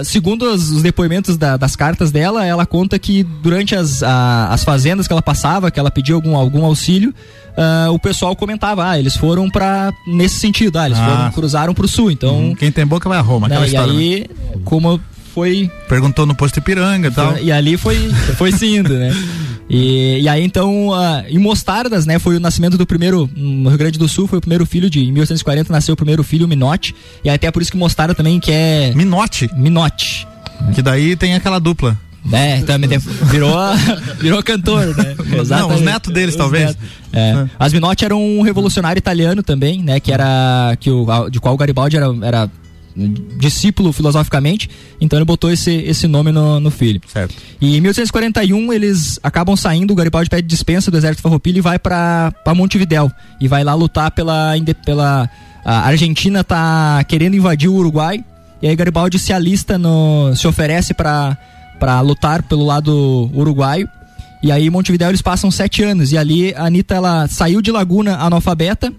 uh, segundo os, os depoimentos da, das cartas dela, ela conta que durante as, a, as fazendas que ela passava, que ela pediu algum, algum auxílio, Uh, o pessoal comentava, ah, eles foram para nesse sentido, ah, eles ah. foram, cruzaram pro sul, então... Uhum. Quem tem boca vai a Roma, aquela né, história. E aí, né? como foi. Perguntou no posto Ipiranga e tal. E ali foi, foi se indo, né? E, e aí então, em Mostardas, né, foi o nascimento do primeiro, no Rio Grande do Sul, foi o primeiro filho de, em 1840 nasceu o primeiro filho, o Minote, e até por isso que Mostarda também que é... Minote? Minote. Que daí tem aquela dupla. É, também virou, virou cantor, né? Exatamente. Não, os netos deles, os talvez. Netos. É. é. Asminotti era um revolucionário italiano também, né? Que era. Que o, de qual o Garibaldi era, era discípulo filosoficamente, então ele botou esse, esse nome no, no filho. Certo. E em 1841 eles acabam saindo, o Garibaldi pede dispensa do exército farroupilha e vai para Montevidéu e vai lá lutar pela pela a Argentina tá querendo invadir o Uruguai e aí Garibaldi se alista no se oferece para para lutar pelo lado uruguaio. E aí em Montevidéu eles passam sete anos e ali a Anitta ela saiu de Laguna analfabeta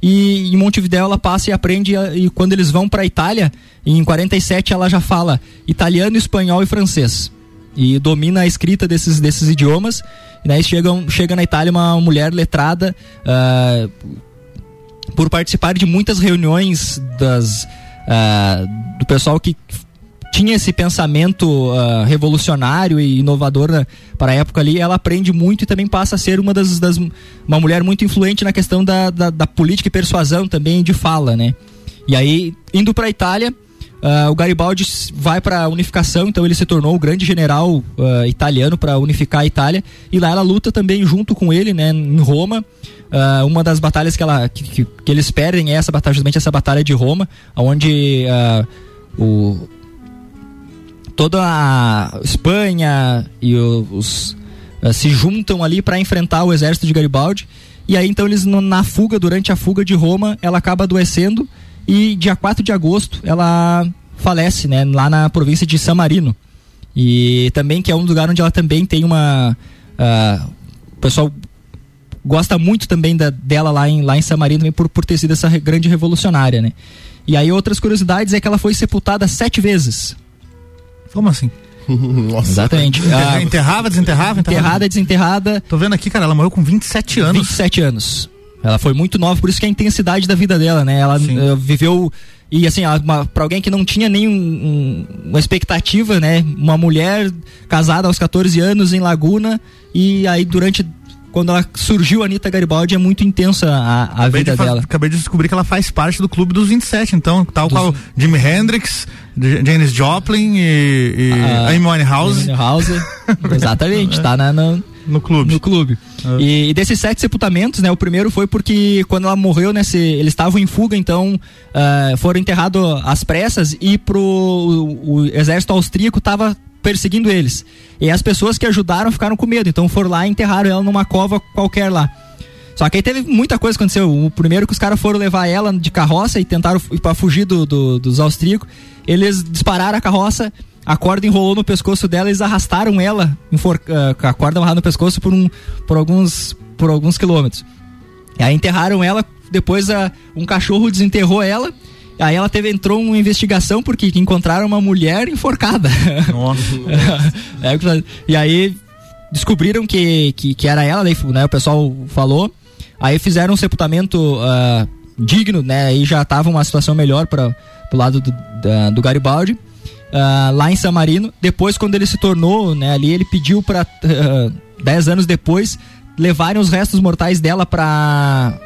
e em Montevidéu ela passa e aprende e quando eles vão para Itália em 47 ela já fala italiano, espanhol e francês. E domina a escrita desses, desses idiomas. E daí chega, chega na Itália uma mulher letrada uh, por participar de muitas reuniões das uh, do pessoal que tinha esse pensamento uh, revolucionário e inovador né, para a época ali, ela aprende muito e também passa a ser uma das, das uma mulher muito influente na questão da, da, da, política e persuasão também de fala, né? E aí, indo para a Itália, uh, o Garibaldi vai para a unificação, então ele se tornou o grande general uh, italiano para unificar a Itália e lá ela luta também junto com ele, né, em Roma. Uh, uma das batalhas que, ela, que, que, que, eles perdem é essa justamente essa batalha de Roma, onde o toda a Espanha e os uh, se juntam ali para enfrentar o exército de Garibaldi. E aí então eles na fuga, durante a fuga de Roma, ela acaba adoecendo e dia 4 de agosto ela falece, né, lá na província de San Marino. E também que é um lugar onde ela também tem uma uh, o pessoal gosta muito também da, dela lá em, lá em San Marino também por, por ter sido essa grande revolucionária, né? E aí outras curiosidades é que ela foi sepultada sete vezes como assim? Nossa. Exatamente. Ah, enterrava, desenterrava, enterrava? Enterrada, desenterrada. Tô vendo aqui, cara, ela morreu com 27 anos. 27 anos. Ela foi muito nova, por isso que a intensidade da vida dela, né? Ela uh, viveu E assim, para alguém que não tinha nenhuma um, uma expectativa, né? Uma mulher casada aos 14 anos em Laguna e aí durante quando ela surgiu, a Anitta Garibaldi, é muito intensa a, a vida de dela. Acabei de descobrir que ela faz parte do clube dos 27, então, tal dos... qual Jimi Hendrix, Janis Joplin e, e uh, Amy Winehouse. Winehouse. Exatamente, tá na, na, no clube. No clube. Uh. E, e, desses sete sepultamentos, né? O primeiro foi porque quando ela morreu, né? Se, eles estavam em fuga, então uh, foram enterrados às pressas e pro o, o exército austríaco tava perseguindo eles. E as pessoas que ajudaram ficaram com medo, então foram lá e enterraram ela numa cova qualquer lá. Só que aí teve muita coisa que aconteceu. O primeiro que os caras foram levar ela de carroça e tentaram para fugir do, do, dos austríacos, eles dispararam a carroça, a corda enrolou no pescoço dela, eles arrastaram ela com a corda amarrada no pescoço por, um, por, alguns, por alguns quilômetros. E aí enterraram ela, depois uh, um cachorro desenterrou ela Aí ela teve, entrou uma investigação porque encontraram uma mulher enforcada. Nossa. é, e aí descobriram que, que, que era ela, daí, né, o pessoal falou. Aí fizeram um sepultamento uh, digno, né? Aí já tava uma situação melhor para o lado do, da, do Garibaldi. Uh, lá em San Marino. Depois, quando ele se tornou, né, ali ele pediu para uh, dez anos depois levarem os restos mortais dela para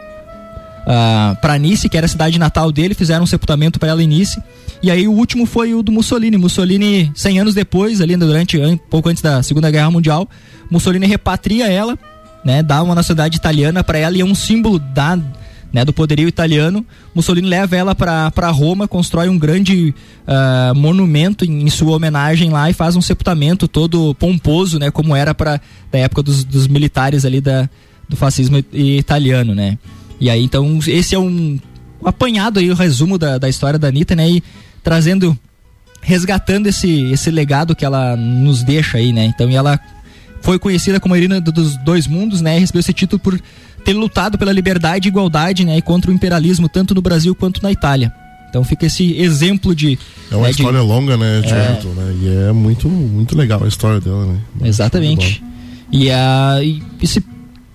uh, ah, para Nice, que era a cidade natal dele, fizeram um sepultamento para ela em Nice. E aí o último foi o do Mussolini. Mussolini, 100 anos depois, ali durante pouco antes da Segunda Guerra Mundial, Mussolini repatria ela, né, dá uma nacionalidade italiana para ela e é um símbolo da né, do poderio italiano. Mussolini leva ela para Roma, constrói um grande uh, monumento em, em, sua homenagem lá e faz um sepultamento todo pomposo, né, como era para da época dos, dos militares ali da, do fascismo italiano, né. E aí, então, esse é um, apanhado aí, o resumo da, da história da Anitta, né? E trazendo, resgatando esse, esse legado que ela nos deixa aí, né? Então, e ela foi conhecida como a heroína dos dois mundos, né? E recebeu esse título por ter lutado pela liberdade e igualdade, né? E contra o imperialismo, tanto no Brasil quanto na Itália. Então fica esse exemplo de. É uma né, história de, longa, né, de é, né? E é muito, muito legal a história dela, né? Exatamente. E, a, e esse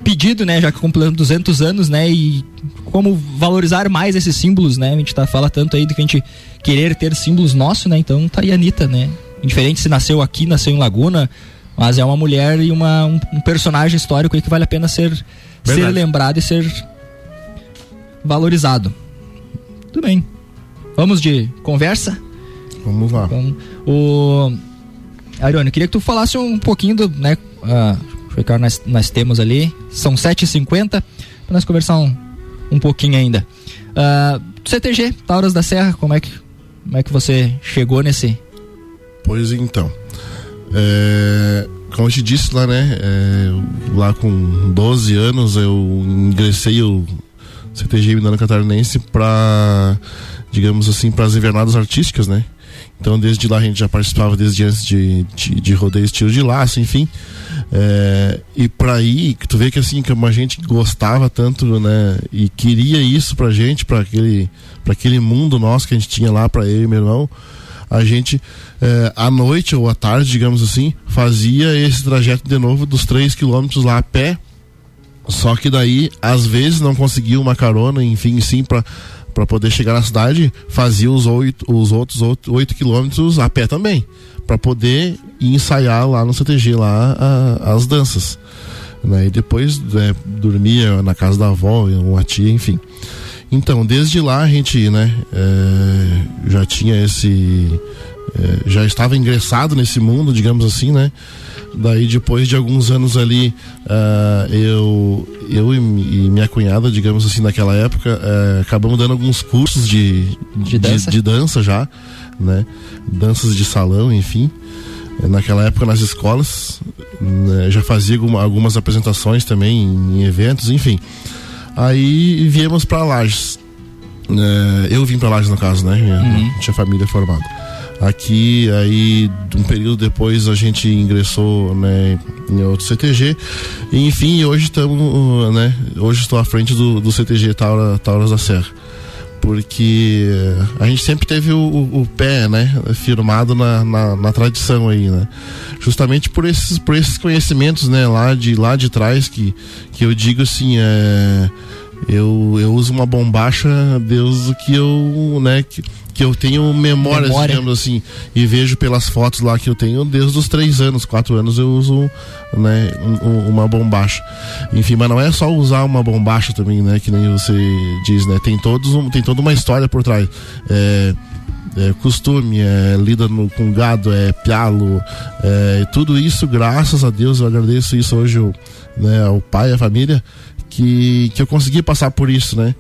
pedido, né, já que completando 200 anos, né, e como valorizar mais esses símbolos, né? A gente tá fala tanto aí do que a gente querer ter símbolos nossos, né? Então tá aí a Anitta, né? Indiferente se nasceu aqui, nasceu em Laguna, mas é uma mulher e uma, um, um personagem histórico aí que vale a pena ser, ser lembrado e ser valorizado. Tudo bem. Vamos de conversa? Vamos lá. Então, o Arione, queria que tu falasse um pouquinho do, né, uh, que nós, nós temos ali. São 7h50 para nós conversar um, um pouquinho ainda. Uh, CTG, Tauras da Serra, como é que, como é que você chegou nesse? Pois então. É, como eu te disse lá, né? É, lá com 12 anos eu ingressei o CTG Minano Catarinense para, digamos assim, para as invernadas artísticas, né? Então desde lá a gente já participava desde antes de, de, de rodeio estilo de laço, enfim. É, e para ir, tu vê que assim, como a gente gostava tanto, né? E queria isso pra gente, para aquele, pra aquele mundo nosso que a gente tinha lá para eu e meu irmão, a gente é, à noite ou à tarde, digamos assim, fazia esse trajeto de novo dos 3 quilômetros lá a pé. Só que daí, às vezes, não conseguia uma carona, enfim, sim, para para poder chegar na cidade, fazia os, oito, os outros oito quilômetros a pé também, para poder ensaiar lá no CTG lá a, as danças. Né? E depois é, dormia na casa da avó, uma tia, enfim. Então, desde lá a gente né, é, já tinha esse. É, já estava ingressado nesse mundo, digamos assim, né? Daí depois de alguns anos ali, uh, eu, eu e, e, minha cunhada, digamos assim, naquela época, uh, acabamos dando alguns cursos de, de, dança? de, de dança já, né? Danças de salão, enfim. Naquela época nas escolas, né? já fazia algumas apresentações também em, em eventos, enfim. Aí viemos para Lages. Uh, eu vim para Lages no caso, né? Minha, uhum. Tinha família formada. Aqui, aí, um período depois, a gente ingressou né, em outro CTG. E, enfim, hoje estamos, né? Hoje estou à frente do, do CTG Taura, Tauras da Serra. Porque a gente sempre teve o, o pé, né? Firmado na, na, na, tradição aí, né? Justamente por esses, por esses conhecimentos, né? Lá de, lá de trás, que, que eu digo assim, é eu, eu uso uma bombacha desde que eu, né, que, que eu tenho memórias, Memória. digamos assim, e vejo pelas fotos lá que eu tenho, desde os três anos, quatro anos eu uso, né, um- um- uma bombacha. Enfim, mas não é só usar uma bombacha também, né, que nem você diz, né, tem todos, tem toda uma história por trás. É, é costume, é lida no- com gado, é pialo, é, tudo isso, graças a Deus, eu agradeço isso hoje né, ao pai, à família, que, que eu consegui passar por isso, né?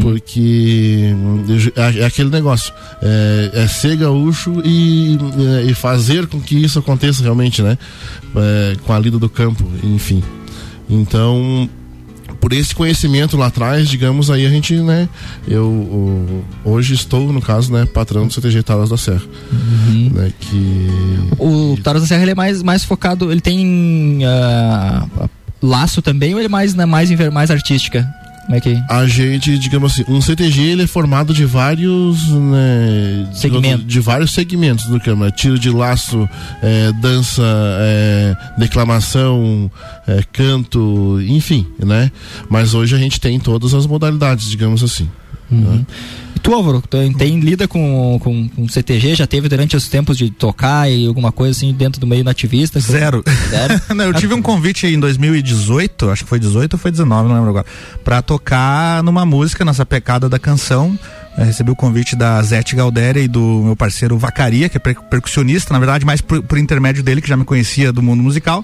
Porque hum, eu ju- é, é aquele negócio, é, é ser gaúcho e, é, e fazer com que isso aconteça realmente, né? É, com a lida do campo, enfim. Então, por esse conhecimento lá atrás, digamos, aí a gente, né? Eu o- hoje estou, no caso, né, patrão do CTG Taras da Serra. Né, que. O Taros da Serra ele é mais, mais focado, ele tem ah, laço também ou ele é mais, né, mais, mais artística? Como é que. A gente, digamos assim, um CTG ele é formado de vários né, Segmentos. de vários segmentos do cama, tiro de laço, é, dança, é, declamação, é, canto, enfim, né? Mas hoje a gente tem todas as modalidades, digamos assim. né? Tu, Álvaro, tem, tem lida com, com, com CTG? Já teve durante os tempos de tocar e alguma coisa assim dentro do meio nativista? Zero. Zero? Não, eu tive um convite em 2018, acho que foi 18 ou foi 19, não lembro agora, pra tocar numa música, nessa pecada da canção. Eu recebi o convite da Zete Galdéria e do meu parceiro Vacaria, que é per- percussionista, na verdade, mais por, por intermédio dele, que já me conhecia do mundo musical.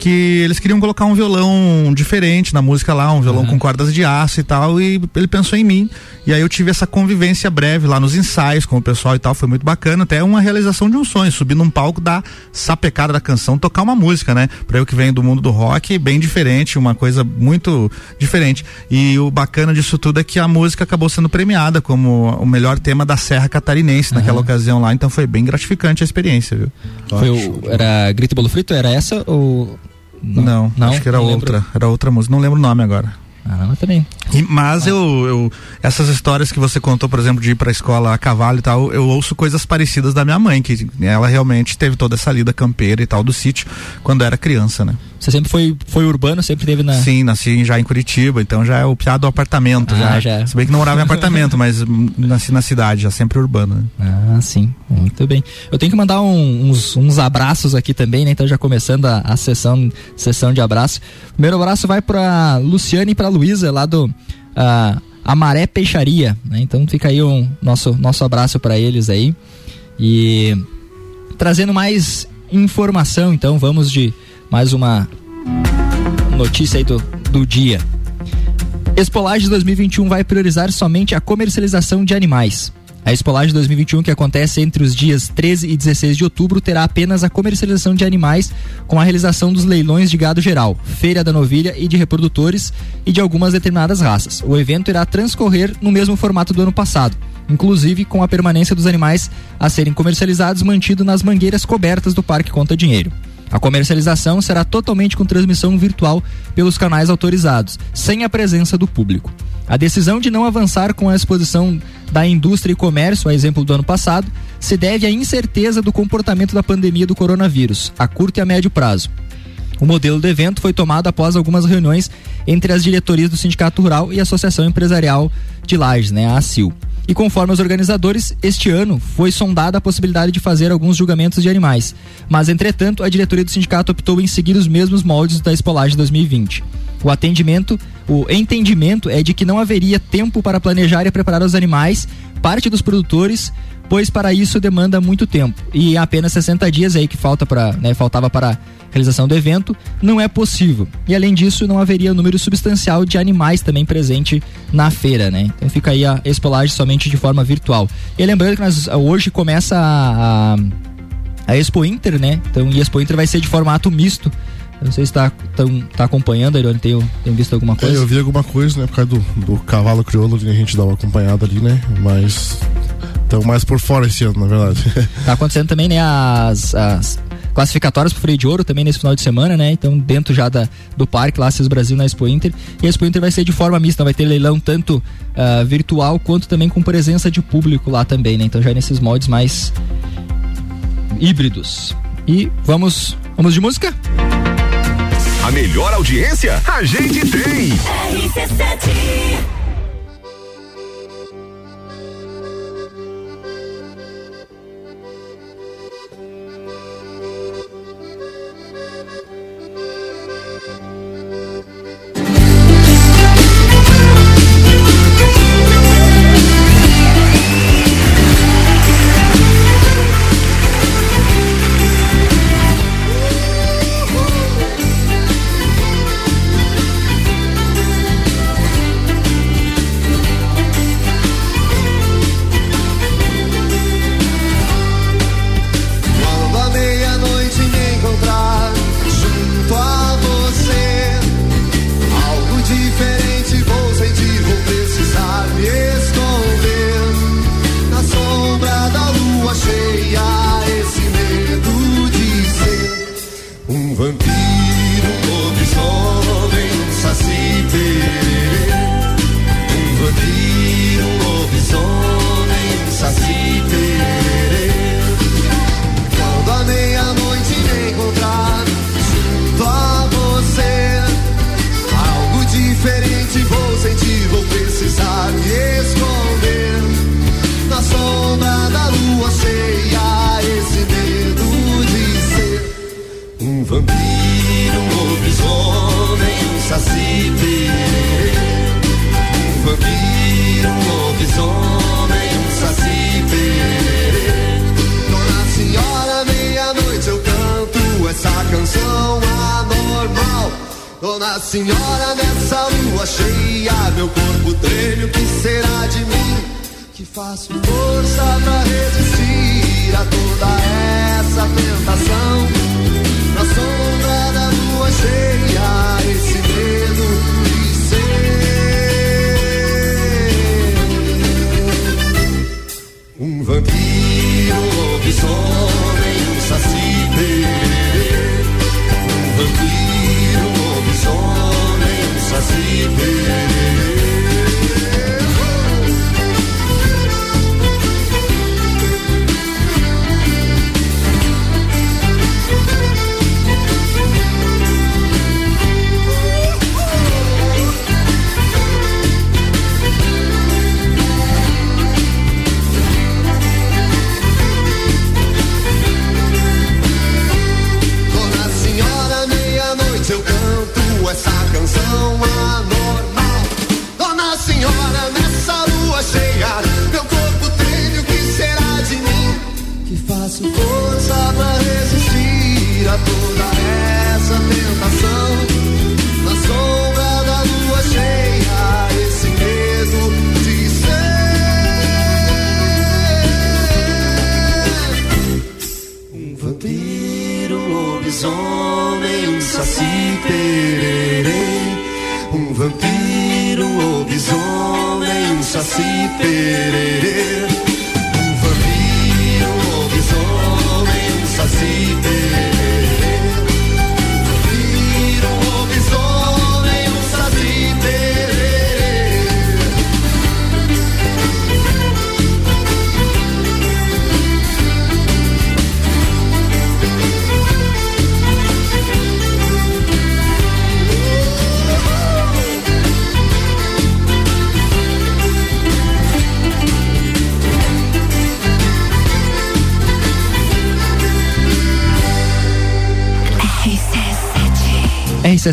Que eles queriam colocar um violão diferente na música lá, um violão com cordas de aço e tal, e ele pensou em mim. E aí eu tive essa convivência breve lá nos ensaios com o pessoal e tal, foi muito bacana, até uma realização de um sonho, subir num palco da sapecada da canção, tocar uma música, né? Pra eu que venho do mundo do rock, bem diferente, uma coisa muito diferente. E o bacana disso tudo é que a música acabou sendo premiada como o melhor tema da Serra Catarinense naquela ocasião lá, então foi bem gratificante a experiência, viu? Foi o, era Grito e Bolo Frito? Era essa ou. Não, acho que era não outra, era outra música, não lembro o nome agora. Ah, também. E- mas eu, eu- essas histórias que você contou, por exemplo, de ir pra escola a cavalo e tal, eu ouço coisas parecidas da minha mãe, que ela realmente teve toda essa lida campeira e tal do sítio quando era criança, né? Você sempre foi, foi urbano, sempre teve na. Sim, nasci já em Curitiba, então já é o piado do apartamento. Ah, já. já. Se bem que não morava em apartamento, mas nasci na cidade, já sempre urbano. Né? Ah, sim, muito bem. Eu tenho que mandar um- uns, uns abraços aqui também, né? Então já começando a, a sessão, sessão de abraço. Primeiro abraço vai pra Luciane e pra Luísa, lá do ah, Amaré Peixaria, né? Então fica aí um nosso, nosso abraço pra eles aí. E trazendo mais informação, então vamos de mais uma notícia aí do, do dia. Expolage 2021 vai priorizar somente a comercialização de animais. A Expolage 2021, que acontece entre os dias 13 e 16 de outubro, terá apenas a comercialização de animais com a realização dos leilões de gado geral, feira da novilha e de reprodutores e de algumas determinadas raças. O evento irá transcorrer no mesmo formato do ano passado, inclusive com a permanência dos animais a serem comercializados mantido nas mangueiras cobertas do Parque Conta Dinheiro. A comercialização será totalmente com transmissão virtual pelos canais autorizados, sem a presença do público. A decisão de não avançar com a exposição da indústria e comércio, a exemplo do ano passado, se deve à incerteza do comportamento da pandemia do coronavírus, a curto e a médio prazo. O modelo do evento foi tomado após algumas reuniões entre as diretorias do Sindicato Rural e a Associação Empresarial de Lages, né, a ACIL. E conforme os organizadores, este ano foi sondada a possibilidade de fazer alguns julgamentos de animais. Mas, entretanto, a diretoria do sindicato optou em seguir os mesmos moldes da Espolagem 2020. O atendimento, o entendimento é de que não haveria tempo para planejar e preparar os animais, parte dos produtores, pois para isso demanda muito tempo. E apenas 60 dias aí que falta para, né, faltava para a realização do evento, não é possível. E além disso, não haveria número substancial de animais também presente na feira, né? Então fica aí a expolagem somente de forma virtual. E lembrando que nós, hoje começa a, a, a Expo Inter, né? Então, e a Expo Inter vai ser de formato misto. Eu não sei se está tá acompanhando, Arione, tem, tem visto alguma É, coisa? eu vi alguma coisa, né, por causa do, do cavalo crioulo a gente dá uma acompanhada ali, né? Mas estão mais por fora esse ano, na verdade. Tá acontecendo também, né, as, as classificatórias pro freio de ouro também nesse final de semana, né? Então, dentro já da, do parque lá, Cis Brasil na Expo Inter. E a Expo Inter vai ser de forma mista, vai ter leilão tanto ah, virtual quanto também com presença de público lá também, né? Então já nesses moldes mais híbridos. E vamos, vamos de música? Melhor audiência a gente tem. RC7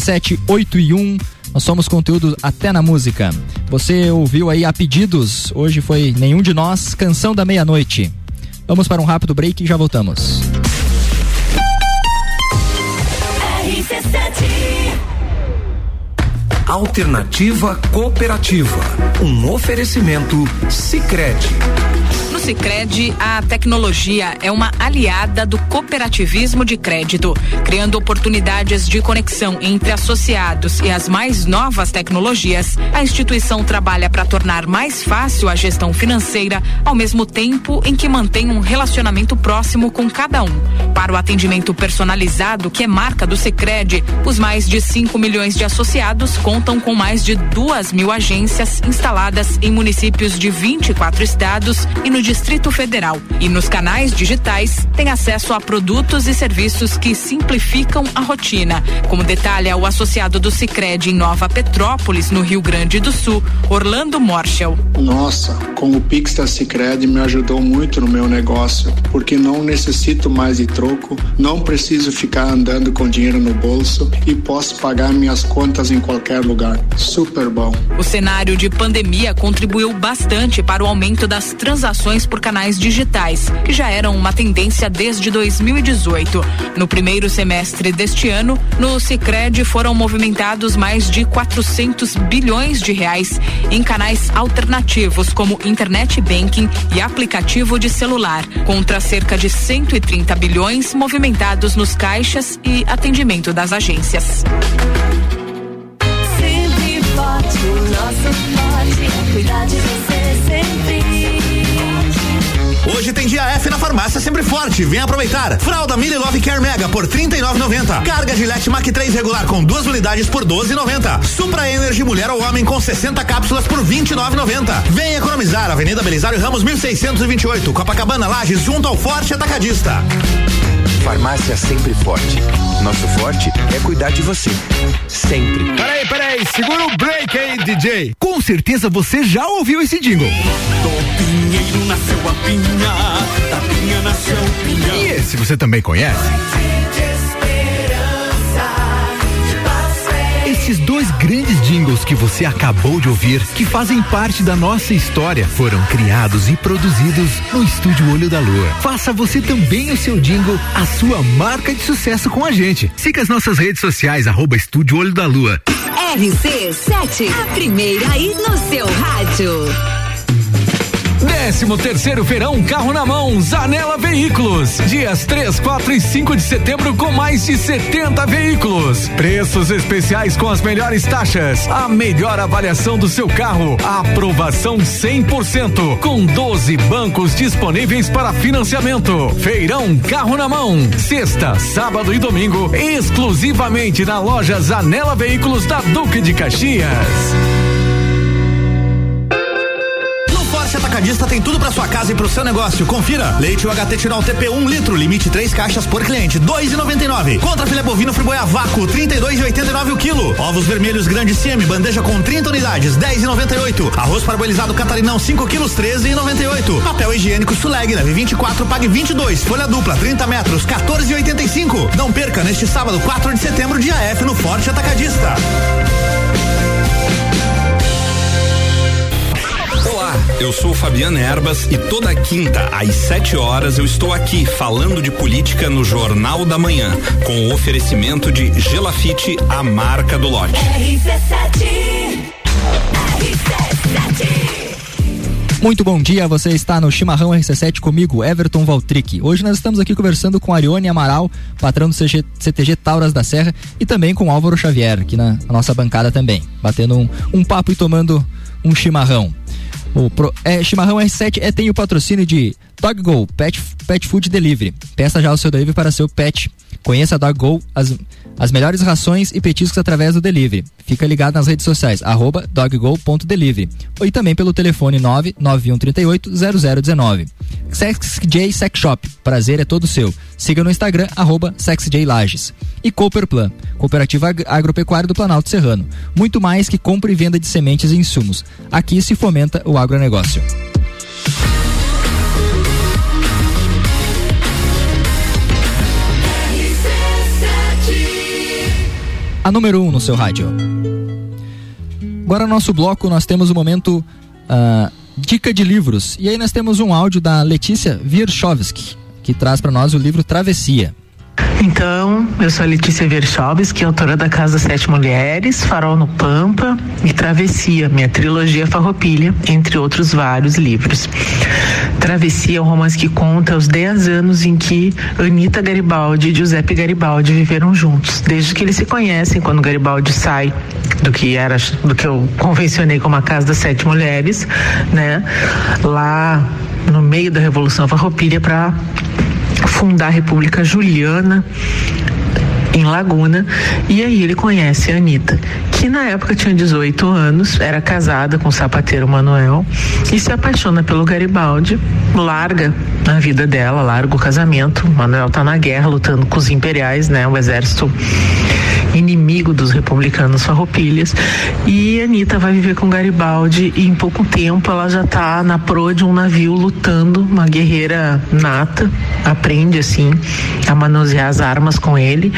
RC7 8 e 1. Nós somos conteúdo até na música. Você ouviu aí a pedidos. Hoje foi Nenhum de Nós, Canção da Meia-Noite. Vamos para um rápido break e já voltamos. Alternativa Cooperativa. Um oferecimento Sicredi Sicredi, a tecnologia é uma aliada do cooperativismo de crédito, criando oportunidades de conexão entre associados e as mais novas tecnologias. A instituição trabalha para tornar mais fácil a gestão financeira, ao mesmo tempo em que mantém um relacionamento próximo com cada um Para o atendimento personalizado, que é marca do Sicredi, os mais de 5 milhões de associados contam com mais de duas mil agências instaladas em municípios de 24 estados e no Distrito Federal. E nos canais digitais tem acesso a produtos e serviços que simplificam a rotina, como detalha o associado do Sicredi em Nova Petrópolis, no Rio Grande do Sul, Orlando Morschel. Nossa, com o Pix da Sicredi me ajudou muito no meu negócio, porque não necessito mais de troco, não preciso ficar andando com dinheiro no bolso e posso pagar minhas contas em qualquer lugar. Super bom. O cenário de pandemia contribuiu bastante para o aumento das transações por canais digitais, que já eram uma tendência desde 2018. No primeiro semestre deste ano, no Sicredi foram movimentados mais de 400 bilhões de reais em canais alternativos como internet banking e aplicativo de celular, contra cerca de 130 bilhões movimentados nos caixas e atendimento das agências. Sempre forte, nosso forte é cuidar de você. Hoje tem dia F na farmácia sempre forte. Vem aproveitar. Fralda Mini Love Care Mega por 39,90. Carga Gillette Mac 3 regular com duas unidades por 12,90. Supra Energy Mulher ou Homem com 60 cápsulas por 29,90. Vem economizar. Avenida Belisário Ramos 1628. Copacabana Lages junto ao Forte Atacadista. Farmácia sempre forte. Nosso forte é cuidar de você. Sempre. Peraí, peraí, segura o break aí, DJ. Com certeza você já ouviu esse jingle. Do pinheiro nasceu a pinha, da pinha nasceu o pinhão. E esse você também conhece? Esses dois grandes jingles que você acabou de ouvir, que fazem parte da nossa história, foram criados e produzidos no Estúdio Olho da Lua. Faça você também o seu jingle, a sua marca de sucesso com a gente. Siga as nossas redes sociais, arroba Estúdio Olho da Lua. RC7, a primeira aí no seu rádio. Décimo terceiro feirão Carro na Mão, Zanela Veículos. Dias 3, 4 e 5 de setembro com mais de 70 veículos. Preços especiais com as melhores taxas. A melhor avaliação do seu carro. Aprovação 100%. Com 12 bancos disponíveis para financiamento. Feirão Carro na Mão. Sexta, sábado e domingo. Exclusivamente na loja Zanela Veículos da Duque de Caxias. Atacadista tem tudo para sua casa e pro seu negócio. Confira. Leite UHT Tirol TP 1 um litro, limite três caixas por cliente, 2,99. Contra filé bovino friboia vácuo, 32,89 o quilo. Ovos vermelhos grande CM, bandeja com 30 unidades, 10,98. Arroz parboilizado catarinão 5 quilos, 13,98. Papel higiênico Suleg, leve 24, pague 22. Folha dupla, 30 metros, 14,85. Não perca neste sábado, 4 de setembro, dia F no Forte Atacadista. Eu sou Fabiana Erbas e toda quinta às 7 horas eu estou aqui falando de política no Jornal da Manhã, com o oferecimento de Gelafite, a marca do lote. Muito bom dia, você está no Chimarrão RC7 comigo, Everton Valtric. Hoje nós estamos aqui conversando com Arione Amaral, patrão do CG, CTG Tauras da Serra, e também com Álvaro Xavier, aqui na, na nossa bancada também, batendo um, um papo e tomando um chimarrão. O pro, é, Chimarrão R7 é, tem o patrocínio de DogGo, Pet, Pet Food Delivery. Peça já o seu delivery para seu pet. Conheça a DogGo, as, as melhores rações e petiscos através do delivery. Fica ligado nas redes sociais, arroba doggo.delivery. E também pelo telefone 991380019. SexJ Sex Shop, prazer é todo seu. Siga no Instagram, arroba SexJLages. E Cooperplan, Cooperativa Agropecuária do Planalto Serrano. Muito mais que compra e venda de sementes e insumos. Aqui se fomenta o agronegócio. A número 1 um no seu rádio. Agora no nosso bloco nós temos o momento uh, Dica de Livros. E aí nós temos um áudio da Letícia Wierchowski, que traz para nós o livro Travessia. Então, eu sou a Letícia Verchovski, autora da Casa Sete Mulheres, Farol no Pampa e Travessia, minha trilogia Farroupilha, entre outros vários livros. Travessia é um romance que conta os 10 anos em que Anita Garibaldi e Giuseppe Garibaldi viveram juntos, desde que eles se conhecem, quando Garibaldi sai do que era, do que eu convencionei como a Casa das Sete Mulheres, né? Lá no meio da Revolução Farroupilha para fundar a República Juliana em Laguna, e aí ele conhece a Anitta, que na época tinha 18 anos, era casada com o sapateiro Manuel e se apaixona pelo Garibaldi, larga a vida dela, larga o casamento. Manuel tá na guerra lutando com os imperiais, né? O exército inimigo dos republicanos farroupilhas. E Anitta vai viver com Garibaldi e em pouco tempo ela já tá na proa de um navio lutando, uma guerreira nata, aprende assim a manusear as armas com ele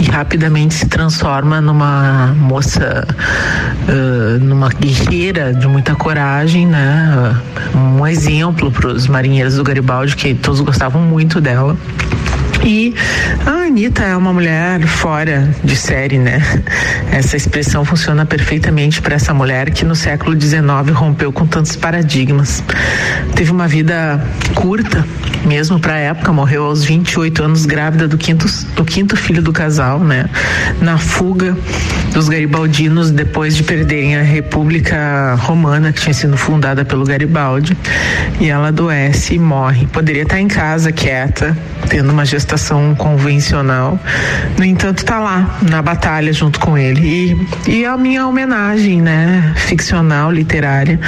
e rapidamente se transforma numa moça, uh, numa guerreira de muita coragem, né? Um exemplo para os marinheiros do Garibaldi que todos gostavam muito dela. E a Anitta é uma mulher fora de série, né? Essa expressão funciona perfeitamente para essa mulher que no século XIX rompeu com tantos paradigmas. Teve uma vida curta, mesmo para a época, morreu aos 28 anos, grávida do quinto, do quinto filho do casal, né? Na fuga dos garibaldinos depois de perderem a República Romana, que tinha sido fundada pelo Garibaldi. E ela adoece e morre. Poderia estar em casa, quieta, tendo uma gestação convencional. No entanto, está lá na batalha junto com ele. E, e a minha homenagem, né, ficcional, literária,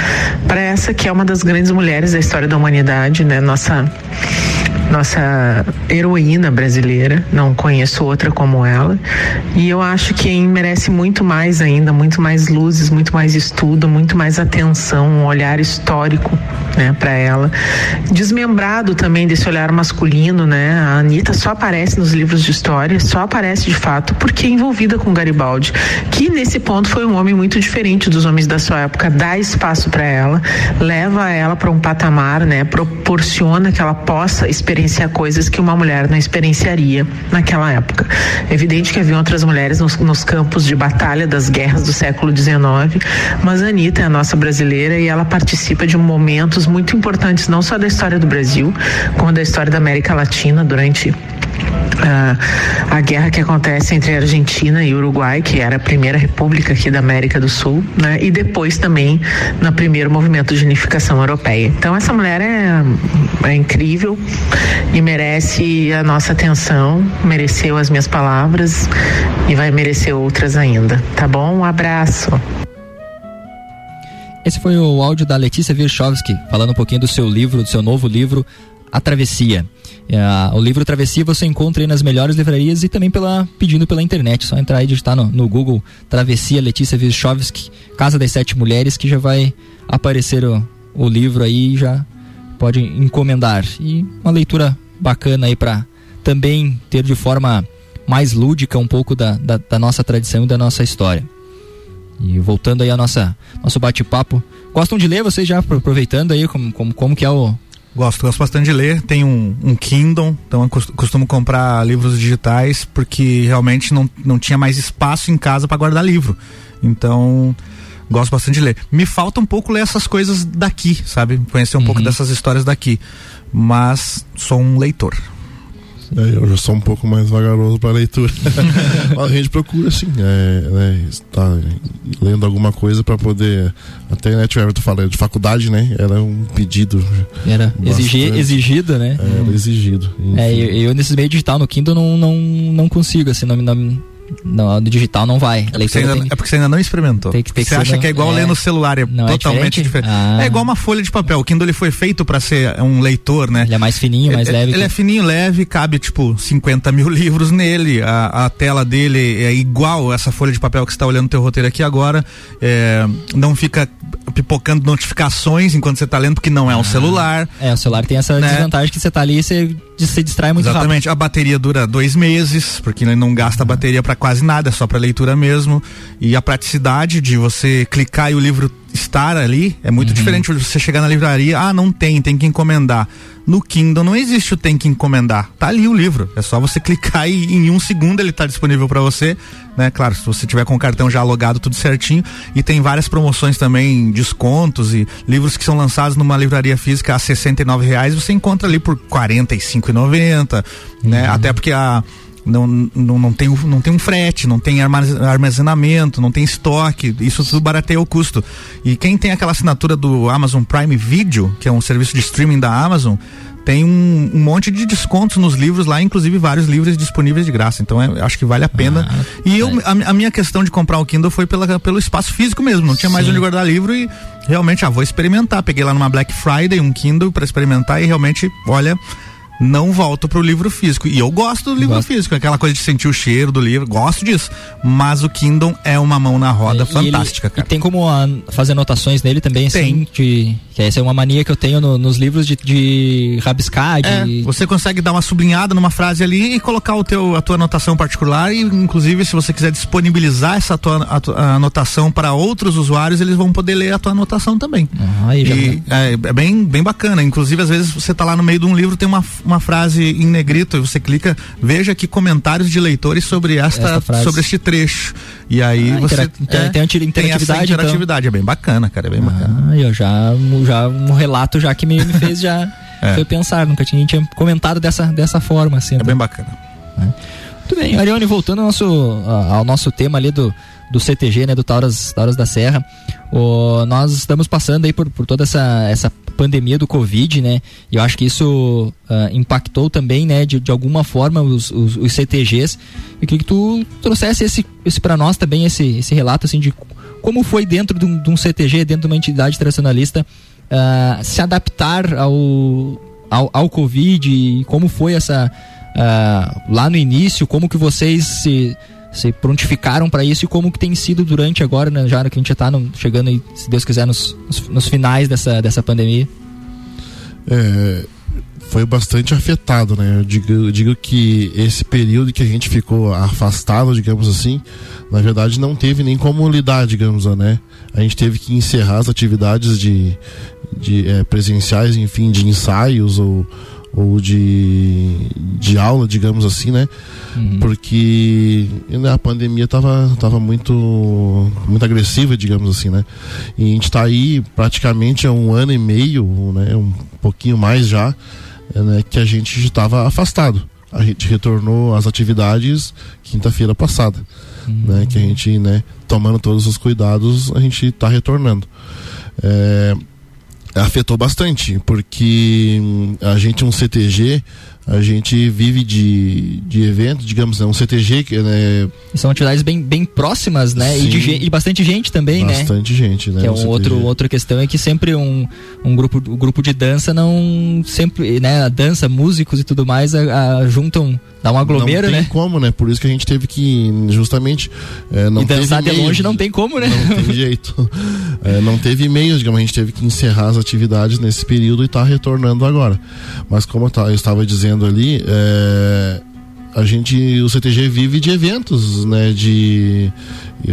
para essa que é uma das grandes mulheres da história da humanidade, né, nossa nossa heroína brasileira, não conheço outra como ela. E eu acho que merece muito mais ainda, muito mais luzes, muito mais estudo, muito mais atenção, um olhar histórico, né, para ela. Desmembrado também desse olhar masculino, né? A Anitta só aparece nos livros de história, só aparece de fato porque é envolvida com Garibaldi, que nesse ponto foi um homem muito diferente dos homens da sua época, dá espaço para ela, leva ela para um patamar, né? Proporciona que ela possa experienciar coisas que uma mulher não experienciaria naquela época. É evidente que havia outras mulheres nos, nos campos de batalha das guerras do século XIX, mas a Anitta é a nossa brasileira e ela participa de momentos muito importantes, não só da história do Brasil, como da história da América Latina durante Uh, a guerra que acontece entre a Argentina e Uruguai, que era a primeira república aqui da América do Sul, né? E depois também no primeiro movimento de unificação europeia. Então essa mulher é, é incrível e merece a nossa atenção, mereceu as minhas palavras e vai merecer outras ainda. Tá bom? Um abraço. Esse foi o áudio da Letícia Virchovski, falando um pouquinho do seu livro, do seu novo livro, A Travessia. É, o livro Travessia você encontra aí nas melhores livrarias e também pela, pedindo pela internet. Só entrar e digitar no, no Google Travessia Letícia Virchovski, Casa das Sete Mulheres, que já vai aparecer o, o livro aí já pode encomendar. E uma leitura bacana aí para também ter de forma mais lúdica um pouco da, da, da nossa tradição e da nossa história. E voltando aí ao nosso bate-papo. Gostam de ler vocês já aproveitando aí como, como, como que é o. Gosto, gosto bastante de ler. Tenho um, um Kindle, então eu costumo comprar livros digitais porque realmente não, não tinha mais espaço em casa para guardar livro. Então, gosto bastante de ler. Me falta um pouco ler essas coisas daqui, sabe? Conhecer um uhum. pouco dessas histórias daqui. Mas sou um leitor. É, eu já sou um pouco mais vagaroso para leitura. a gente procura, assim, é, né, está lendo alguma coisa para poder. Até né, o Everton falando de faculdade, né? Era um pedido. Era exigi, exigida, né? Era exigido. É, eu, eu, nesses meios digital no Kindle não, não, não consigo, assim, não, não no, no digital não vai. É porque, ainda, tem... é porque, você ainda, não experimentou. Tem que, tem você acha no... que é igual é... ler no celular, é não, é totalmente é diferente. Ah. É igual uma folha de papel. O Kindle ele foi feito para ser um leitor, né? Ele é mais fininho, mais ele, leve. Ele que... é fininho, leve, cabe tipo 50 mil livros nele. A, a tela dele é igual essa folha de papel que você está olhando no teu roteiro aqui agora. É, não fica pipocando notificações enquanto você está lendo, porque não é um ah. celular. É, o celular tem essa né? desvantagem que você está ali e você se distrai muito Exatamente. Rápido. A bateria dura dois meses, porque ele não gasta bateria para quase nada, é só para leitura mesmo. E a praticidade de você clicar e o livro estar ali é muito uhum. diferente de você chegar na livraria, ah, não tem, tem que encomendar. No Kindle não existe o tem que encomendar. Tá ali o livro. É só você clicar e em um segundo ele tá disponível para você. Né? Claro, se você tiver com o cartão já logado tudo certinho. E tem várias promoções também, descontos e livros que são lançados numa livraria física a R$ reais você encontra ali por R$ 45,90, uhum. né? Até porque a não, não, não, tem, não tem um frete, não tem armazenamento, não tem estoque, isso tudo barateia o custo. E quem tem aquela assinatura do Amazon Prime Video, que é um serviço de streaming da Amazon, tem um, um monte de descontos nos livros lá, inclusive vários livros disponíveis de graça. Então é, acho que vale a pena. Ah, e eu, a, a minha questão de comprar o Kindle foi pela, pelo espaço físico mesmo. Não tinha mais Sim. onde guardar livro e realmente, ah, vou experimentar. Peguei lá numa Black Friday um Kindle para experimentar e realmente, olha. Não volto pro livro físico. E eu gosto do livro físico, aquela coisa de sentir o cheiro do livro, gosto disso. Mas o Kindle é uma mão na roda E fantástica, ele- cara. E tem como ah, fazer anotações nele também, assim, Tem. de, que essa é uma mania que eu tenho no- nos livros de, de rabiscar, de... É, você consegue dar uma sublinhada numa frase ali e colocar o teu, a tua anotação particular e inclusive se você quiser disponibilizar essa tua, a a anotação para outros usuários, eles vão poder ler a tua anotação também. já- E é, é bem, bem bacana. Inclusive, às vezes você tá lá no meio de um livro, tem uma, uma frase em negrito, você clica, veja aqui comentários de leitores sobre esta, Esta sobre este trecho. E aí Ah, você tem- tem ati- essa interatividade, então. interatividade, é bem bacana, cara, é bem bacana. Ah, eu já, já um relato já que me, me fez já É. foi pensar, nunca tinha, tinha comentado dessa, dessa forma, assim. É bem bacana. Muito bem, Ariane, voltando ao nosso, ao nosso tema ali do, do CTG, né, do Tauras, Tauras da Serra, o, nós estamos passando aí por, por toda essa, essa pandemia do Covid, né, e eu acho que isso ah, impactou também, né, de, de alguma forma os, os, os CTGs, e queria que tu trouxesse esse, esse para nós também, esse, esse relato, assim, de como foi dentro de um, de um CTG, dentro de uma entidade tradicionalista, ah, se adaptar ao, ao, ao Covid e como foi essa ah, lá no início, como que vocês se, se prontificaram para isso e como que tem sido durante agora, né, já que a gente tá no- chegando aí, se Deus quiser, nos, nos, nos finais dessa, dessa pandemia. É, foi bastante afetado, né? Eu digo, eu digo que esse período que a gente ficou afastado, digamos assim, na verdade não teve nem como lidar, digamos, né? A gente teve que encerrar as atividades de, de eh, presenciais, enfim, de ensaios ou, ou de, de aula, digamos assim, né? Porque né, a pandemia estava tava muito, muito agressiva, digamos assim, né? E a gente está aí praticamente há um ano e meio, né? Um pouquinho mais já, é, né? que a gente estava afastado. A gente retornou às atividades quinta-feira passada, né? Que a gente, né? Tomando todos os cuidados, a gente está retornando. É, afetou bastante, porque hum, a gente um CTG, a gente vive de, de evento, digamos, né, um CTG que né, são atividades bem, bem próximas, né? E, de, Sim. e bastante gente também, né? bastante gente, né? Que é um outro, outra questão é que sempre um, um grupo um grupo de dança não sempre né a dança músicos e tudo mais a, a juntam dá um aglomero não tem né como, né? Por isso que a gente teve que justamente é, não e dançar de longe não tem como né Não tem jeito. É, não teve e-mails, digamos, a gente teve que encerrar as atividades nesse período e está retornando agora. Mas como eu eu estava dizendo ali, é, a gente, o CTG vive de eventos, né? De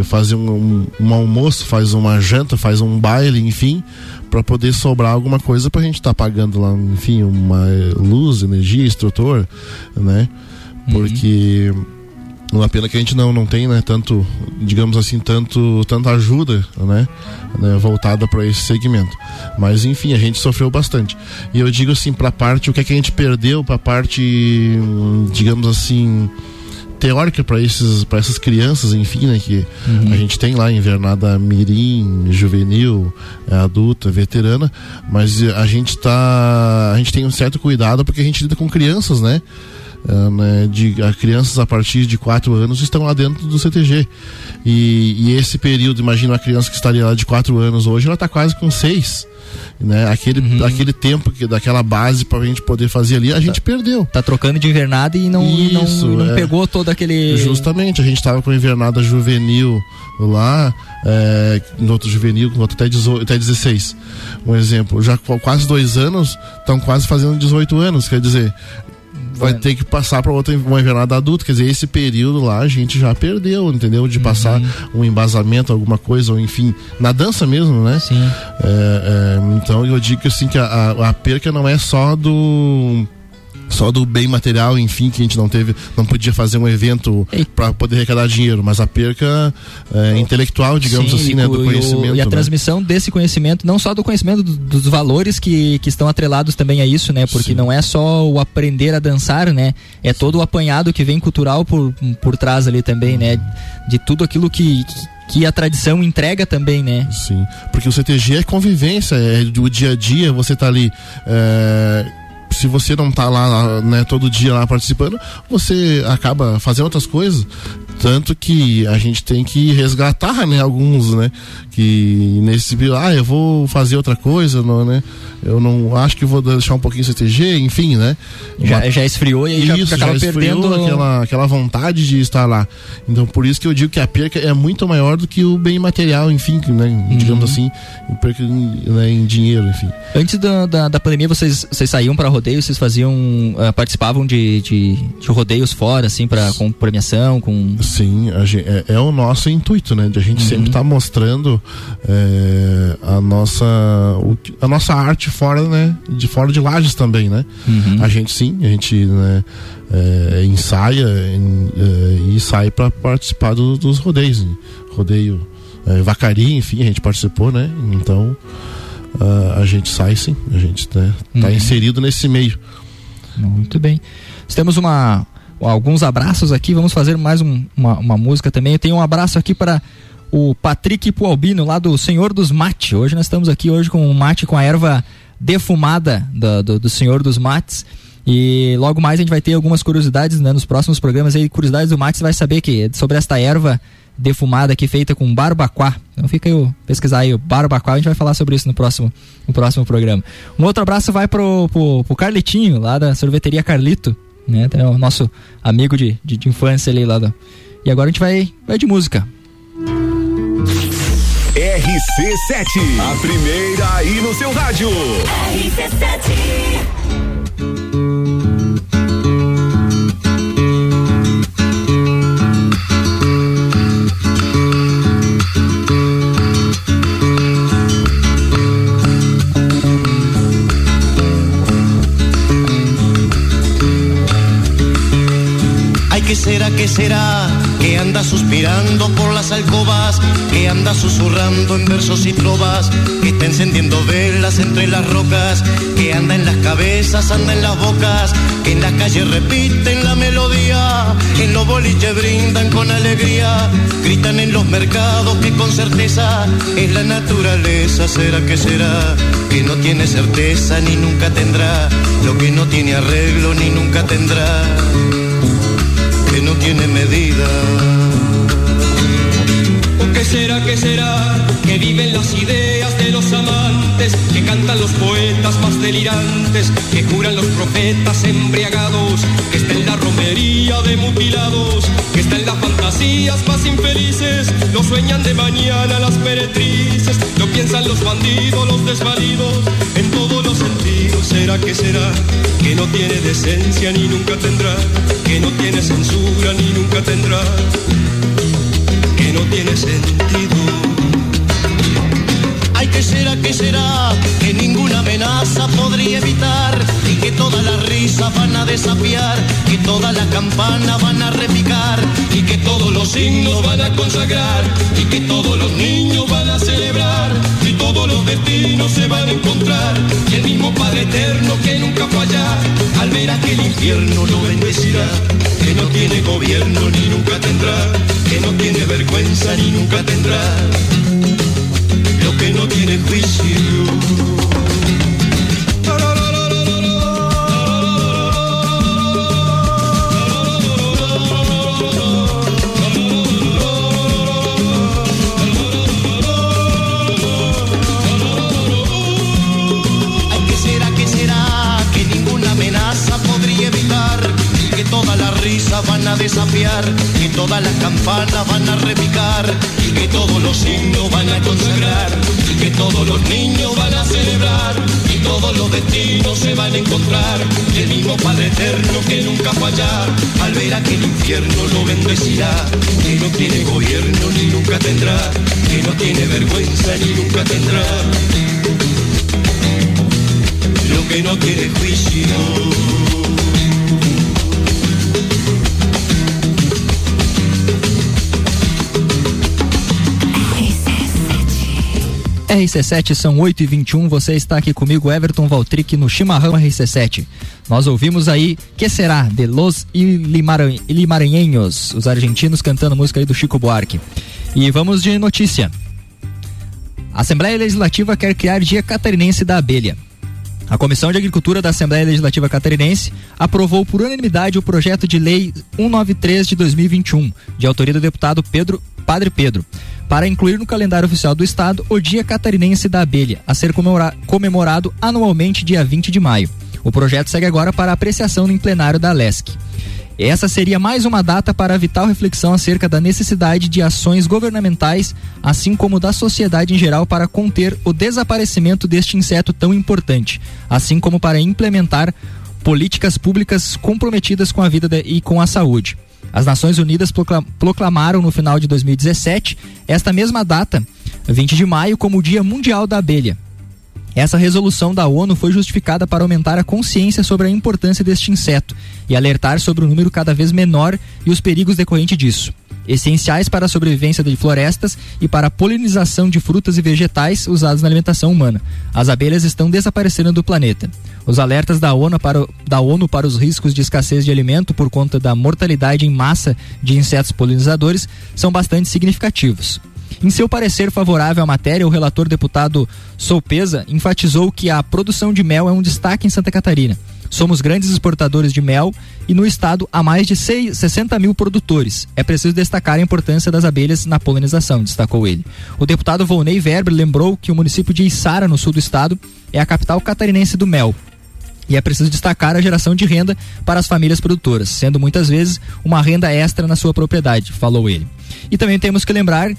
fazer um, um, almoço, faz uma janta, faz um baile, enfim, para poder sobrar alguma coisa para a gente estar pagando lá, enfim, uma luz, energia, instrutor, né? Porque uma pena que a gente não, não tem, né, tanto, digamos assim, tanto, tanta ajuda, né, né voltada para esse segmento. Mas enfim, a gente sofreu bastante. E eu digo assim, para a parte, o que é que a gente perdeu para a parte, digamos assim, teórica para esses para essas crianças, enfim, né, que a gente tem lá invernada mirim, juvenil, é, adulta, veterana, mas a gente tá a gente tem um certo cuidado porque a gente lida com crianças, né? Ah, né, de a crianças a partir de 4 anos estão lá dentro do CTG. E, e esse período, imagina uma criança que estaria lá de 4 anos hoje, ela está quase com 6. Né? Aquele, aquele tempo que, daquela base para a gente poder fazer ali, a gente perdeu. tá trocando de invernada e não e não, Isso, e não é. pegou todo aquele Justamente, a gente estava com a invernada juvenil lá, é, no outro juvenil, no outro até, 18, até 16. Um exemplo, já com quase dois anos, estão quase fazendo 18 anos, quer dizer, vai ter que passar para outra uma invernada adulta, quer dizer, esse período lá a gente já perdeu, entendeu? De passar um embasamento, alguma coisa, ou enfim, na dança mesmo, né? Sim. É, é, então eu digo assim que a, a, a perca não é só do só do bem material, enfim, que a gente não teve, não podia fazer um evento para poder arrecadar dinheiro, mas a perca é, intelectual, digamos Sim, assim, e né, o- do e o- conhecimento. E a né? transmissão desse conhecimento, não só do conhecimento do- dos valores que, que estão atrelados também a isso, né? Porque não é só o aprender a dançar, né? É todo o apanhado que vem cultural por, por trás ali também, né? De tudo aquilo que, que a tradição entrega também, né? Sim, porque o CTG é convivência, é do dia a dia, você tá ali. é, se você não tá lá, né, todo dia lá participando, você acaba fazendo outras coisas. Tanto que a gente tem que resgatar, né, alguns, né, que nesse ah, eu vou fazer outra coisa, não, né? Eu não acho que vou deixar um pouquinho CTG, enfim, né? Já, já esfriou e aí isso, já já perdendo aquela, aquela vontade de estar lá. Então por isso que eu digo que a perca é muito maior do que o bem material, enfim, né, uhum. digamos assim, perca né, em dinheiro, enfim. Antes da, da, da pandemia, vocês, vocês saíam para rodeio, vocês faziam, uh, participavam de, de, de, rodeios fora, assim, para com premiação, com Sim, gente, é, é, o nosso intuito, né? De a gente uhum. sempre estar tá mostrando é, a nossa o, a nossa arte fora, né? De fora de lajes também, né? Uhum. A gente sim, a gente né, é, ensaia em, é, e sai para participar do, dos rodeios, rodeio é, Vacari, enfim, a gente participou, né? Então a, a gente sai sim, a gente né, tá uhum. inserido nesse meio. Muito bem. Temos uma alguns abraços aqui. Vamos fazer mais um, uma, uma música também. Tenho um abraço aqui para o Patrick Pualbino, lá do Senhor dos Mate. Hoje nós estamos aqui hoje com o mate com a erva defumada do, do, do Senhor dos Mates. E logo mais a gente vai ter algumas curiosidades né, nos próximos programas aí. Curiosidades do mate, você vai saber que sobre esta erva defumada aqui feita com barbacoa. Então fica aí, pesquisar aí o barbacoa, a gente vai falar sobre isso no próximo, no próximo programa. Um outro abraço vai pro, pro, pro Carlitinho, lá da sorveteria Carlito, né? Tem o nosso amigo de, de, de infância ali lá. Do... E agora a gente vai, vai de música. RC7, a primeira aí no seu rádio. RC7. Será, qué será? Que anda suspirando por las alcobas, que anda susurrando en versos y trovas, que está encendiendo velas entre las rocas, que anda en las cabezas, anda en las bocas, que en las calles repiten la melodía, en los boliches brindan con alegría, gritan en los mercados que con certeza es la naturaleza, será que será, que no tiene certeza ni nunca tendrá, lo que no tiene arreglo ni nunca tendrá que no tiene medida. ¿O qué será, qué será? Que viven las ideas de los amantes, que cantan los poetas más delirantes, que juran los profetas embriagados, que está en la romería de mutilados, que está en las fantasías más infelices, lo sueñan de mañana las meretrices, lo piensan los bandidos, los desvalidos, ¿Será que será? Que no tiene decencia ni nunca tendrá, que no tiene censura ni nunca tendrá, que no tiene sentido. Ay, ¿qué será, qué será? Que ninguna amenaza podría evitar. Y que todas las risas van a desafiar, que todas las campanas van a repicar. Y que todos los signos van a consagrar. Y que todos los niños van a celebrar todos los destinos se van a encontrar. Y el mismo Padre Eterno que nunca falla al ver aquel infierno lo bendecirá, que no tiene gobierno ni nunca tendrá, que no tiene vergüenza ni nunca tendrá. Lo que no tiene juicio. A desafiar y todas las campanas van a repicar y que todos los signos van a consagrar y que todos los niños van a celebrar y todos los destinos se van a encontrar y el mismo Padre Eterno que nunca falla al ver aquel infierno lo bendecirá que no tiene gobierno ni nunca tendrá que no tiene vergüenza ni nunca tendrá. Lo que no tiene juicio RC7 são 8 e 21 Você está aqui comigo, Everton Valtric, no Chimarrão RC7. Nós ouvimos aí Que Será, de Los Ilimaranhenhos, os argentinos cantando música aí do Chico Buarque. E vamos de notícia. A Assembleia Legislativa quer criar Dia Catarinense da Abelha. A Comissão de Agricultura da Assembleia Legislativa Catarinense aprovou por unanimidade o projeto de lei 193 de 2021, de autoria do deputado Pedro Padre Pedro, para incluir no calendário oficial do estado o Dia Catarinense da Abelha, a ser comemora comemorado anualmente dia 20 de maio. O projeto segue agora para apreciação no plenário da LESC. Essa seria mais uma data para a vital reflexão acerca da necessidade de ações governamentais, assim como da sociedade em geral, para conter o desaparecimento deste inseto tão importante, assim como para implementar políticas públicas comprometidas com a vida e com a saúde. As Nações Unidas proclamaram no final de 2017 esta mesma data, 20 de maio, como o Dia Mundial da Abelha. Essa resolução da ONU foi justificada para aumentar a consciência sobre a importância deste inseto e alertar sobre o número cada vez menor e os perigos decorrentes disso. Essenciais para a sobrevivência de florestas e para a polinização de frutas e vegetais usados na alimentação humana. As abelhas estão desaparecendo do planeta. Os alertas da ONU, para, da ONU para os riscos de escassez de alimento por conta da mortalidade em massa de insetos polinizadores são bastante significativos. Em seu parecer favorável à matéria, o relator deputado Soupesa enfatizou que a produção de mel é um destaque em Santa Catarina. Somos grandes exportadores de mel e no estado há mais de 6, 60 mil produtores. É preciso destacar a importância das abelhas na polinização, destacou ele. O deputado Volney Verber lembrou que o município de Içara, no sul do estado, é a capital catarinense do mel. E é preciso destacar a geração de renda para as famílias produtoras, sendo muitas vezes uma renda extra na sua propriedade, falou ele. E também temos que lembrar uh,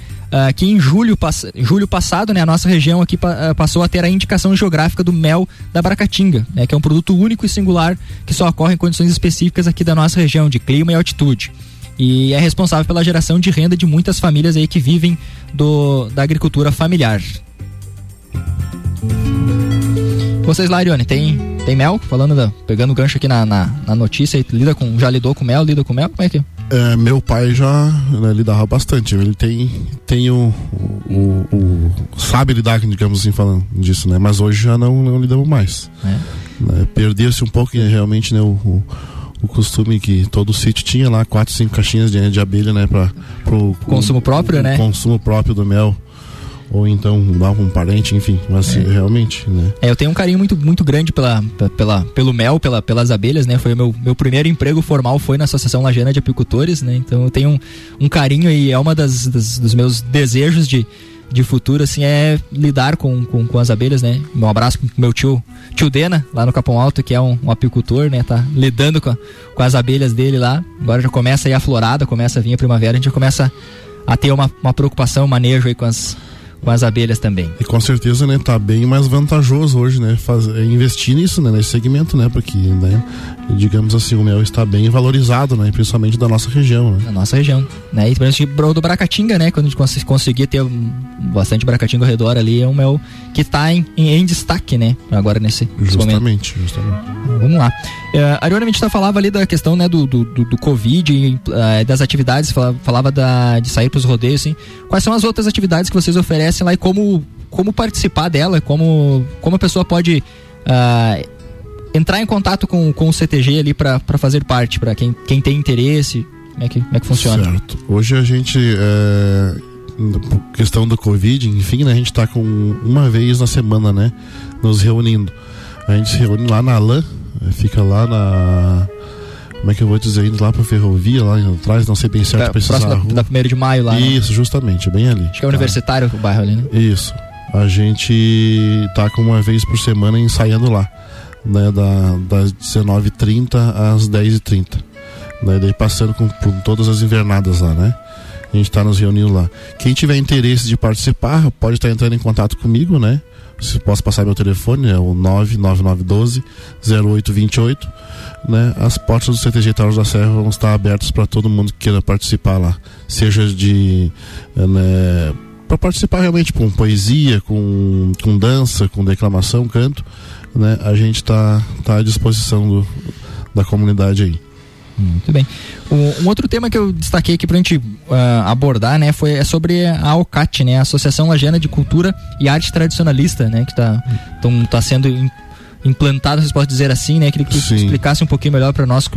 que em julho, pass julho passado, né, a nossa região aqui pa uh, passou a ter a indicação geográfica do mel da Bracatinga, né, que é um produto único e singular que só ocorre em condições específicas aqui da nossa região, de clima e altitude. E é responsável pela geração de renda de muitas famílias aí que vivem do, da agricultura familiar. Vocês lá, Ariane, tem, tem mel? Falando da, pegando o gancho aqui na, na, na notícia, lida com, já lidou com mel, lida com mel? Como é que é? É, meu pai já né, lidava bastante. Ele tem, tem o, o, o, sabe lidar, digamos assim, falando disso, né? Mas hoje já não, não lidamos mais. É. Né? Perdeu-se um pouco realmente né, o, o, o, costume que todo sítio tinha lá, quatro, cinco caixinhas de, de abelha, né? Para o consumo próprio, né? Consumo próprio do mel ou então dar um parente, enfim, mas é. realmente, né? É, eu tenho um carinho muito, muito grande pela, pela, pelo mel, pela, pelas abelhas, né? Foi o meu, meu primeiro emprego formal foi na Associação Lajana de Apicultores, né? Então eu tenho um, um carinho e é uma das, das, dos meus desejos de, de futuro, assim, é lidar com, com, com as abelhas, né? Um abraço pro meu tio, tio Dena, lá no Capão Alto, que é um, um apicultor, né? Tá lidando com, a, com as abelhas dele lá. Agora já começa aí a florada, começa a vir a primavera, a gente já começa a ter uma, uma preocupação, um manejo aí com as, com as abelhas também. E com certeza, né, tá bem mais vantajoso hoje, né, faz, é investir nisso, né, nesse segmento, né, porque, né, digamos assim, o mel está bem valorizado, né, principalmente da nossa região, né. Da nossa região, né, e principalmente do Bracatinga, né, quando a gente conseguir ter bastante Bracatinga ao redor ali, é um mel que está em, em, destaque, né, agora nesse, nesse justamente, momento. Justamente, Vamos lá. Uh, a gente tá falava ali da questão, né, do, do, do, Covid, uh, das atividades, falava, falava da, de sair para os rodeios, assim. Quais são as outras atividades que vocês oferecem lá e como, como participar dela, como, como a pessoa pode uh, entrar em contato com, com o CTG ali para fazer parte, para quem, quem tem interesse, como é que, como é que funciona? Certo. Hoje a gente, é, questão do Covid, enfim, né, a gente está com uma vez na semana, né, nos reunindo. A gente se reúne lá na LAN, fica lá na como é que eu vou dizer, indo lá pra ferrovia, lá atrás, não sei bem certo, é, precisar da, da primeiro de maio lá. Né? Isso, né? justamente, bem ali. Acho que é universitário o bairro ali, né? Isso. A gente tá com uma vez por semana ensaiando lá, né, da, das 19h30 às 10h30. Né, daí passando com, por todas as invernadas lá, né? A gente tá nos reunindo lá. Quem tiver interesse de participar, pode estar entrando em contato comigo, né? Se posso passar meu telefone, é o 99912 0828. Né? As portas do CTG Taros da Serra vão estar abertas para todo mundo que queira participar lá. Seja de. Né, para participar realmente com poesia, com, com dança, com declamação, canto, né? A gente está tá à disposição do, da comunidade aí. Muito bem. Um, outro tema que eu destaquei aqui para a gente uh, abordar, né, foi é sobre a ALCAT, né, a Associação Lagiana de Cultura e Arte Tradicionalista, né, que está tá sendo implantada, se pode dizer assim, né? Queria que tu explicasse um pouquinho melhor para nós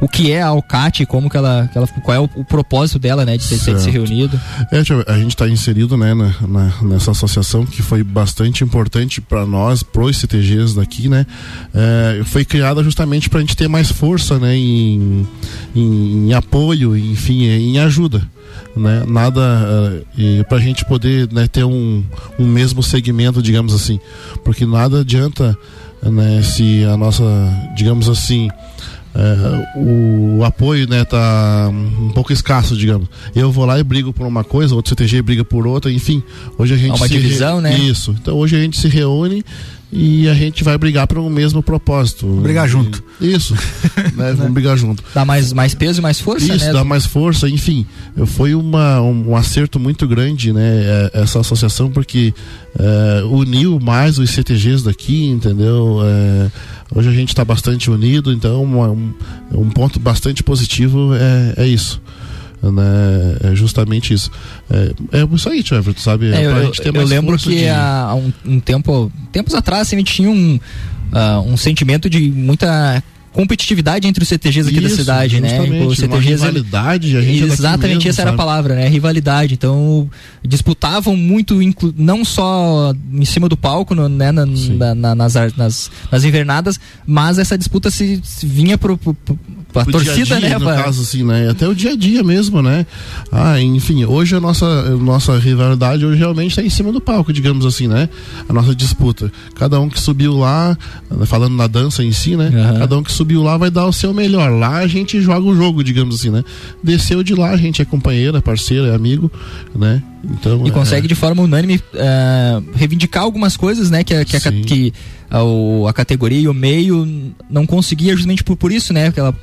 o que é a Alcate, como que ela, que ela qual é o, o propósito dela, né, de ter, se reunido. É, a gente está inserido, né, na, na, nessa associação que foi bastante importante para nós, pros CTGs daqui, né? É, foi criada justamente para a gente ter mais força, né, em, em, em apoio, enfim, em ajuda né? Nada uh, para a gente poder né, ter um, um mesmo segmento, digamos assim, porque nada adianta né, se a nossa, digamos assim, uh, o apoio né, tá um pouco escasso, digamos. Eu vou lá e brigo por uma coisa, outro CTG briga por outra, enfim. Hoje a gente Há uma divisão, né? Isso. Então hoje a gente se reúne e a gente vai brigar para o mesmo propósito. Brigar junto. Isso. né? Vamos brigar junto. Dá mais, mais peso e mais força, Isso, né? dá mais força, enfim. Foi uma, um, um acerto muito grande, né? É, essa associação, porque é, uniu mais os CTGs daqui, entendeu? É, hoje a gente está bastante unido, então um, um ponto bastante positivo é, é isso né? É justamente isso. É, é isso aí, Trevor, tu sabe? É, eu, eu lembro que de... há um, um, tempo, tempos atrás, a gente tinha um, uh, um sentimento de muita competitividade entre os CTGs aqui Isso, da cidade, né? Os CTGs, rivalidade, a gente é Exatamente mesmo, essa sabe? era a palavra, né? Rivalidade. Então, disputavam muito, não só em cima do palco, né? Na, na, nas, nas, nas invernadas, mas essa disputa se, se vinha pro, pro, a torcida, dia -dia, né? No pra... caso, assim, né? Até o dia a dia mesmo, né? Ah, enfim, hoje a nossa, nossa rivalidade hoje realmente está em cima do palco, digamos assim, né? A nossa disputa. Cada um que subiu lá, falando na dança em si, né? Uhum. Cada um que subiu lá vai dar o seu melhor. Lá a gente joga o jogo, digamos assim, né? Desceu de lá, a gente é companheira, parceira, é amigo, né? Então, e é... consegue de forma unânime uh, reivindicar algumas coisas, né? Que, que, a, que a, a, categoria e o meio não conseguia justamente por, por isso, né? Aquela,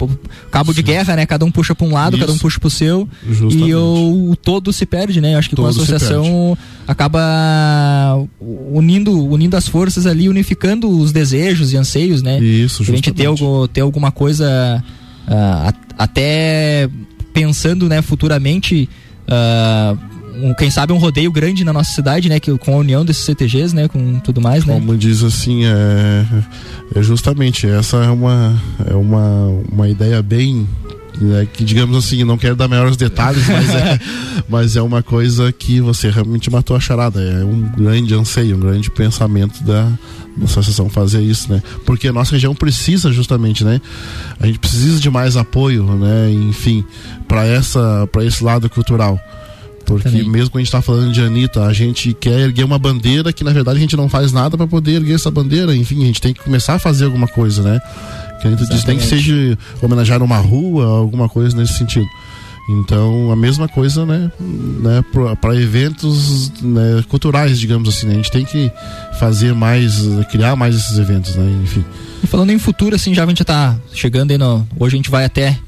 cabo Sim. de guerra, né? Cada um puxa para um lado, isso. cada um puxa para o seu justamente. e o, o, todo se perde, né? Acho que todo com a associação acaba unindo, unindo as forças ali, unificando os desejos e anseios, né? Isso, justamente. A gente ter, ter alguma coisa uh, até pensando, né? Futuramente uh, um, quem sabe um rodeio grande na nossa cidade, né, que com a união desses CTGs, né, com tudo mais, né? Como diz assim, é, é justamente essa é uma é uma, uma ideia bem né, que digamos assim, não quero dar maiores detalhes, mas é, mas é uma coisa que você realmente matou a charada. É um grande anseio, um grande pensamento da, da associação fazer isso, né? Porque a nossa região precisa justamente, né? A gente precisa de mais apoio, né? Enfim, para essa para esse lado cultural. Porque Também. mesmo quando a gente está falando de Anitta, a gente quer erguer uma bandeira que na verdade a gente não faz nada para poder erguer essa bandeira. Enfim, a gente tem que começar a fazer alguma coisa, né? Que a Anitta diz, tem que seja homenagear uma rua, alguma coisa nesse sentido. Então, a mesma coisa, né, né para eventos né, culturais, digamos assim, né? A gente tem que fazer mais, criar mais esses eventos, né? Enfim. E falando em futuro, assim, já a gente tá chegando aí no. Hoje a gente vai até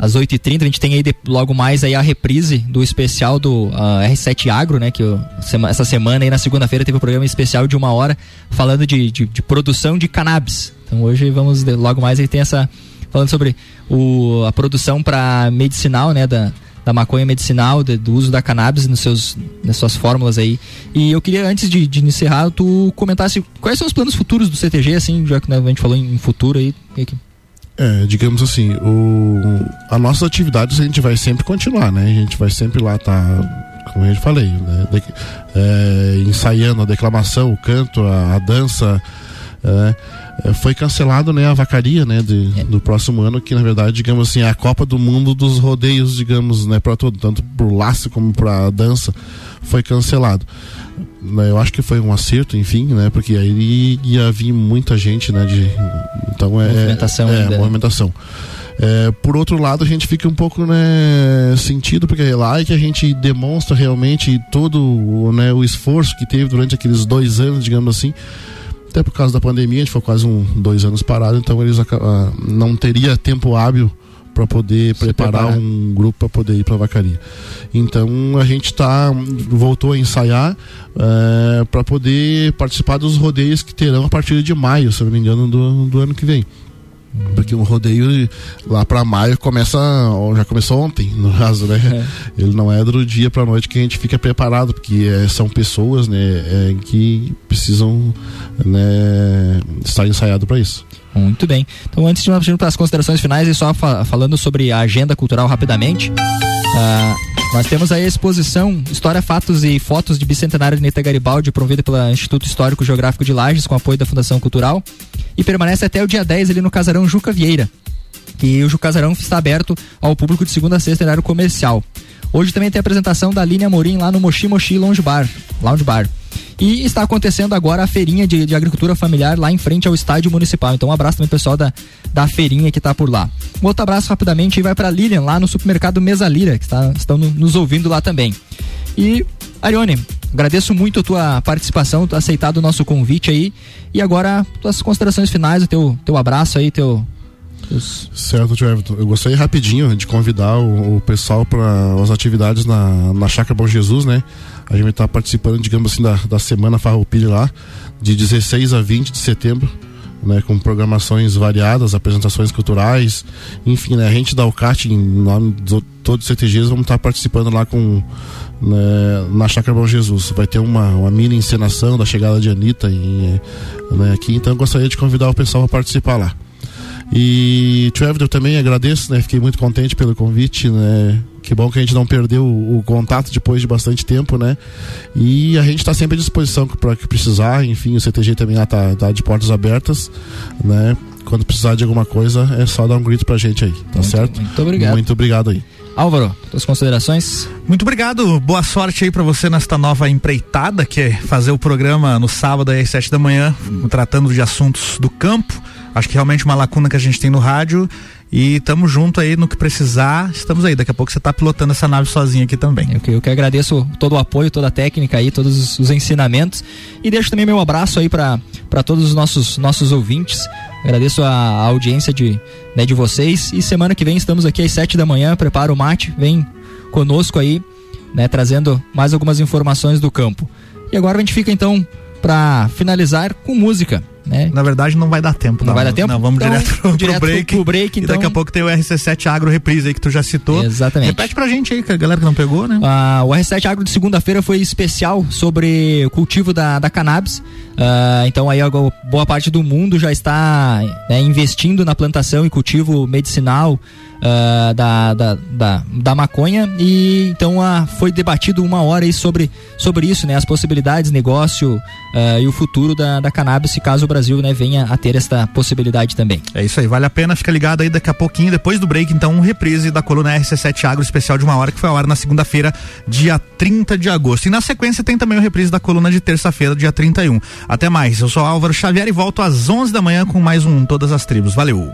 às 8h30. A gente tem aí de, logo mais aí a reprise do especial do uh, R7 Agro, né? Que eu, essa semana aí na segunda-feira teve um programa especial de uma hora falando de, de, de produção de cannabis. Então hoje vamos, logo mais aí tem essa. falando sobre o, a produção para medicinal, né? Da, da maconha medicinal, de, do uso da cannabis nos seus, nas suas fórmulas aí. E eu queria, antes de, de encerrar, tu comentasse quais são os planos futuros do CTG, assim, já que né, a gente falou em, em futuro aí. Que, é, digamos assim, o, a nossas atividades a gente vai sempre continuar, né? A gente vai sempre lá estar, tá, como eu já falei, né? De, é, ensaiando a declamação, o canto, a, a dança. É, é, foi cancelado né, a vacaria né, de, é. do próximo ano, que na verdade, digamos assim, é a Copa do Mundo dos rodeios, digamos, né, para todo, tanto pro laço como para dança, foi cancelado. Eu acho que foi um acerto, enfim, né? Porque aí ia vir muita gente, né? De, então é. Movimentação. É, é movimentação. É, por outro lado, a gente fica um pouco né, sentido, porque é lá que a gente demonstra realmente todo né, o esforço que teve durante aqueles dois anos, digamos assim. Até por causa da pandemia, a gente foi quase um, dois anos parado, então eles uh, não teria tempo hábil para poder Se preparar prepara. um grupo para poder ir para vacaria. Então a gente tá voltou a ensaiar uh, eh, para poder participar dos rodeios que terão a partir de maio, se não me engano, do, do ano que vem. Porque o rodeio lá para maio começa, já começou ontem, no caso, né? É. Ele não é do dia para noite que a gente fica preparado, porque é, são pessoas, né, é, que precisam, né, estar ensaiado para isso. Muito bem. Então, antes de nós para as considerações finais, e só fa falando sobre a agenda cultural rapidamente. Uh, nós temos aí a exposição História, Fatos e Fotos de Bicentenário de Neta Garibaldi, promovida pelo Instituto Histórico Geográfico de Lages, com apoio da Fundação Cultural. E permanece até o dia 10 ali no Casarão Juca Vieira. E o Casarão está aberto ao público de segunda a sexta, horário comercial. Hoje também tem a apresentação da Linha Morim lá no Moshi Moshi Lounge Bar. Lounge Bar. E está acontecendo agora a feirinha de, de, agricultura familiar lá em frente ao estádio municipal. Então um abraço também pessoal da, da feirinha que está por lá. Um outro abraço rapidamente e vai para Lilian, lá no supermercado Mesa Lira, que está, estão nos ouvindo lá também. E, Arione, agradeço muito a tua participação, tu aceitado o nosso convite aí. E agora, tuas considerações finais, o teu, teu abraço aí, teu, Certo, tio Everton. Eu gostaria rapidinho de convidar o, o pessoal para as atividades na, na Chácara Bom Jesus, né? A gente está participando, digamos assim, da, da Semana Farroupilha lá, de 16 a 20 de setembro. Né, com programações variadas, apresentações culturais, enfim, né, a gente da UCAT, em nome de todos os CTGs, vamos estar tá participando lá com né, na Chácara Bom Jesus. Vai ter uma, uma mini encenação da chegada de Anitta né, aqui, então gostaria de convidar o pessoal para participar lá. E, Trevor, eu também agradeço, né? Fiquei muito contente pelo convite, né? Que bom que a gente não perdeu o, o contato depois de bastante tempo, né? E a gente está sempre à disposição para que precisar. Enfim, o CTG também lá tá, tá de portas abertas, né? Quando precisar de alguma coisa, é só dar um grito pra gente aí, tá muito, certo? Muito obrigado. Muito obrigado aí. Álvaro, suas considerações? Muito obrigado, boa sorte aí para você nesta nova empreitada, que é fazer o programa no sábado às sete da manhã, tratando de assuntos do campo. Acho que realmente uma lacuna que a gente tem no rádio e estamos junto aí no que precisar, estamos aí. Daqui a pouco você está pilotando essa nave sozinho aqui também. Eu que, eu que agradeço todo o apoio, toda a técnica aí, todos os, os ensinamentos. E deixo também meu abraço aí para todos os nossos, nossos ouvintes. Agradeço a, a audiência de, né, de vocês. E semana que vem estamos aqui às sete da manhã. Prepara o mate, vem conosco aí, né, trazendo mais algumas informações do campo. E agora a gente fica então para finalizar com música. Né? Na verdade, não vai dar tempo. Não, não vai dar tempo? Não, vamos então, direto, pro, direto pro break. Pro, break então. E daqui a pouco tem o RC7 Agro Reprise aí que tu já citou. Exatamente. Repete pra gente aí, que a galera que não pegou, né? Ah, o R7 Agro de segunda-feira foi especial sobre o cultivo da, da cannabis. Ah, então aí boa parte do mundo já está né, investindo na plantação e cultivo medicinal uh, da, da, da, da, maconha e então uh, foi debatido uma hora aí sobre, sobre isso, né? As possibilidades, negócio uh, e o futuro da, da cannabis, caso o Brasil né, venha a ter esta possibilidade também. É isso aí, vale a pena, fica ligado aí daqui a pouquinho, depois do break, então, um reprise da coluna RC7 Agro especial de uma hora, que foi a hora na segunda-feira, dia 30 de agosto. E na sequência tem também o reprise da coluna de terça-feira, dia 31. Até mais, eu sou Álvaro Xavier e volto às 11 da manhã com mais um Todas as Tribos. Valeu!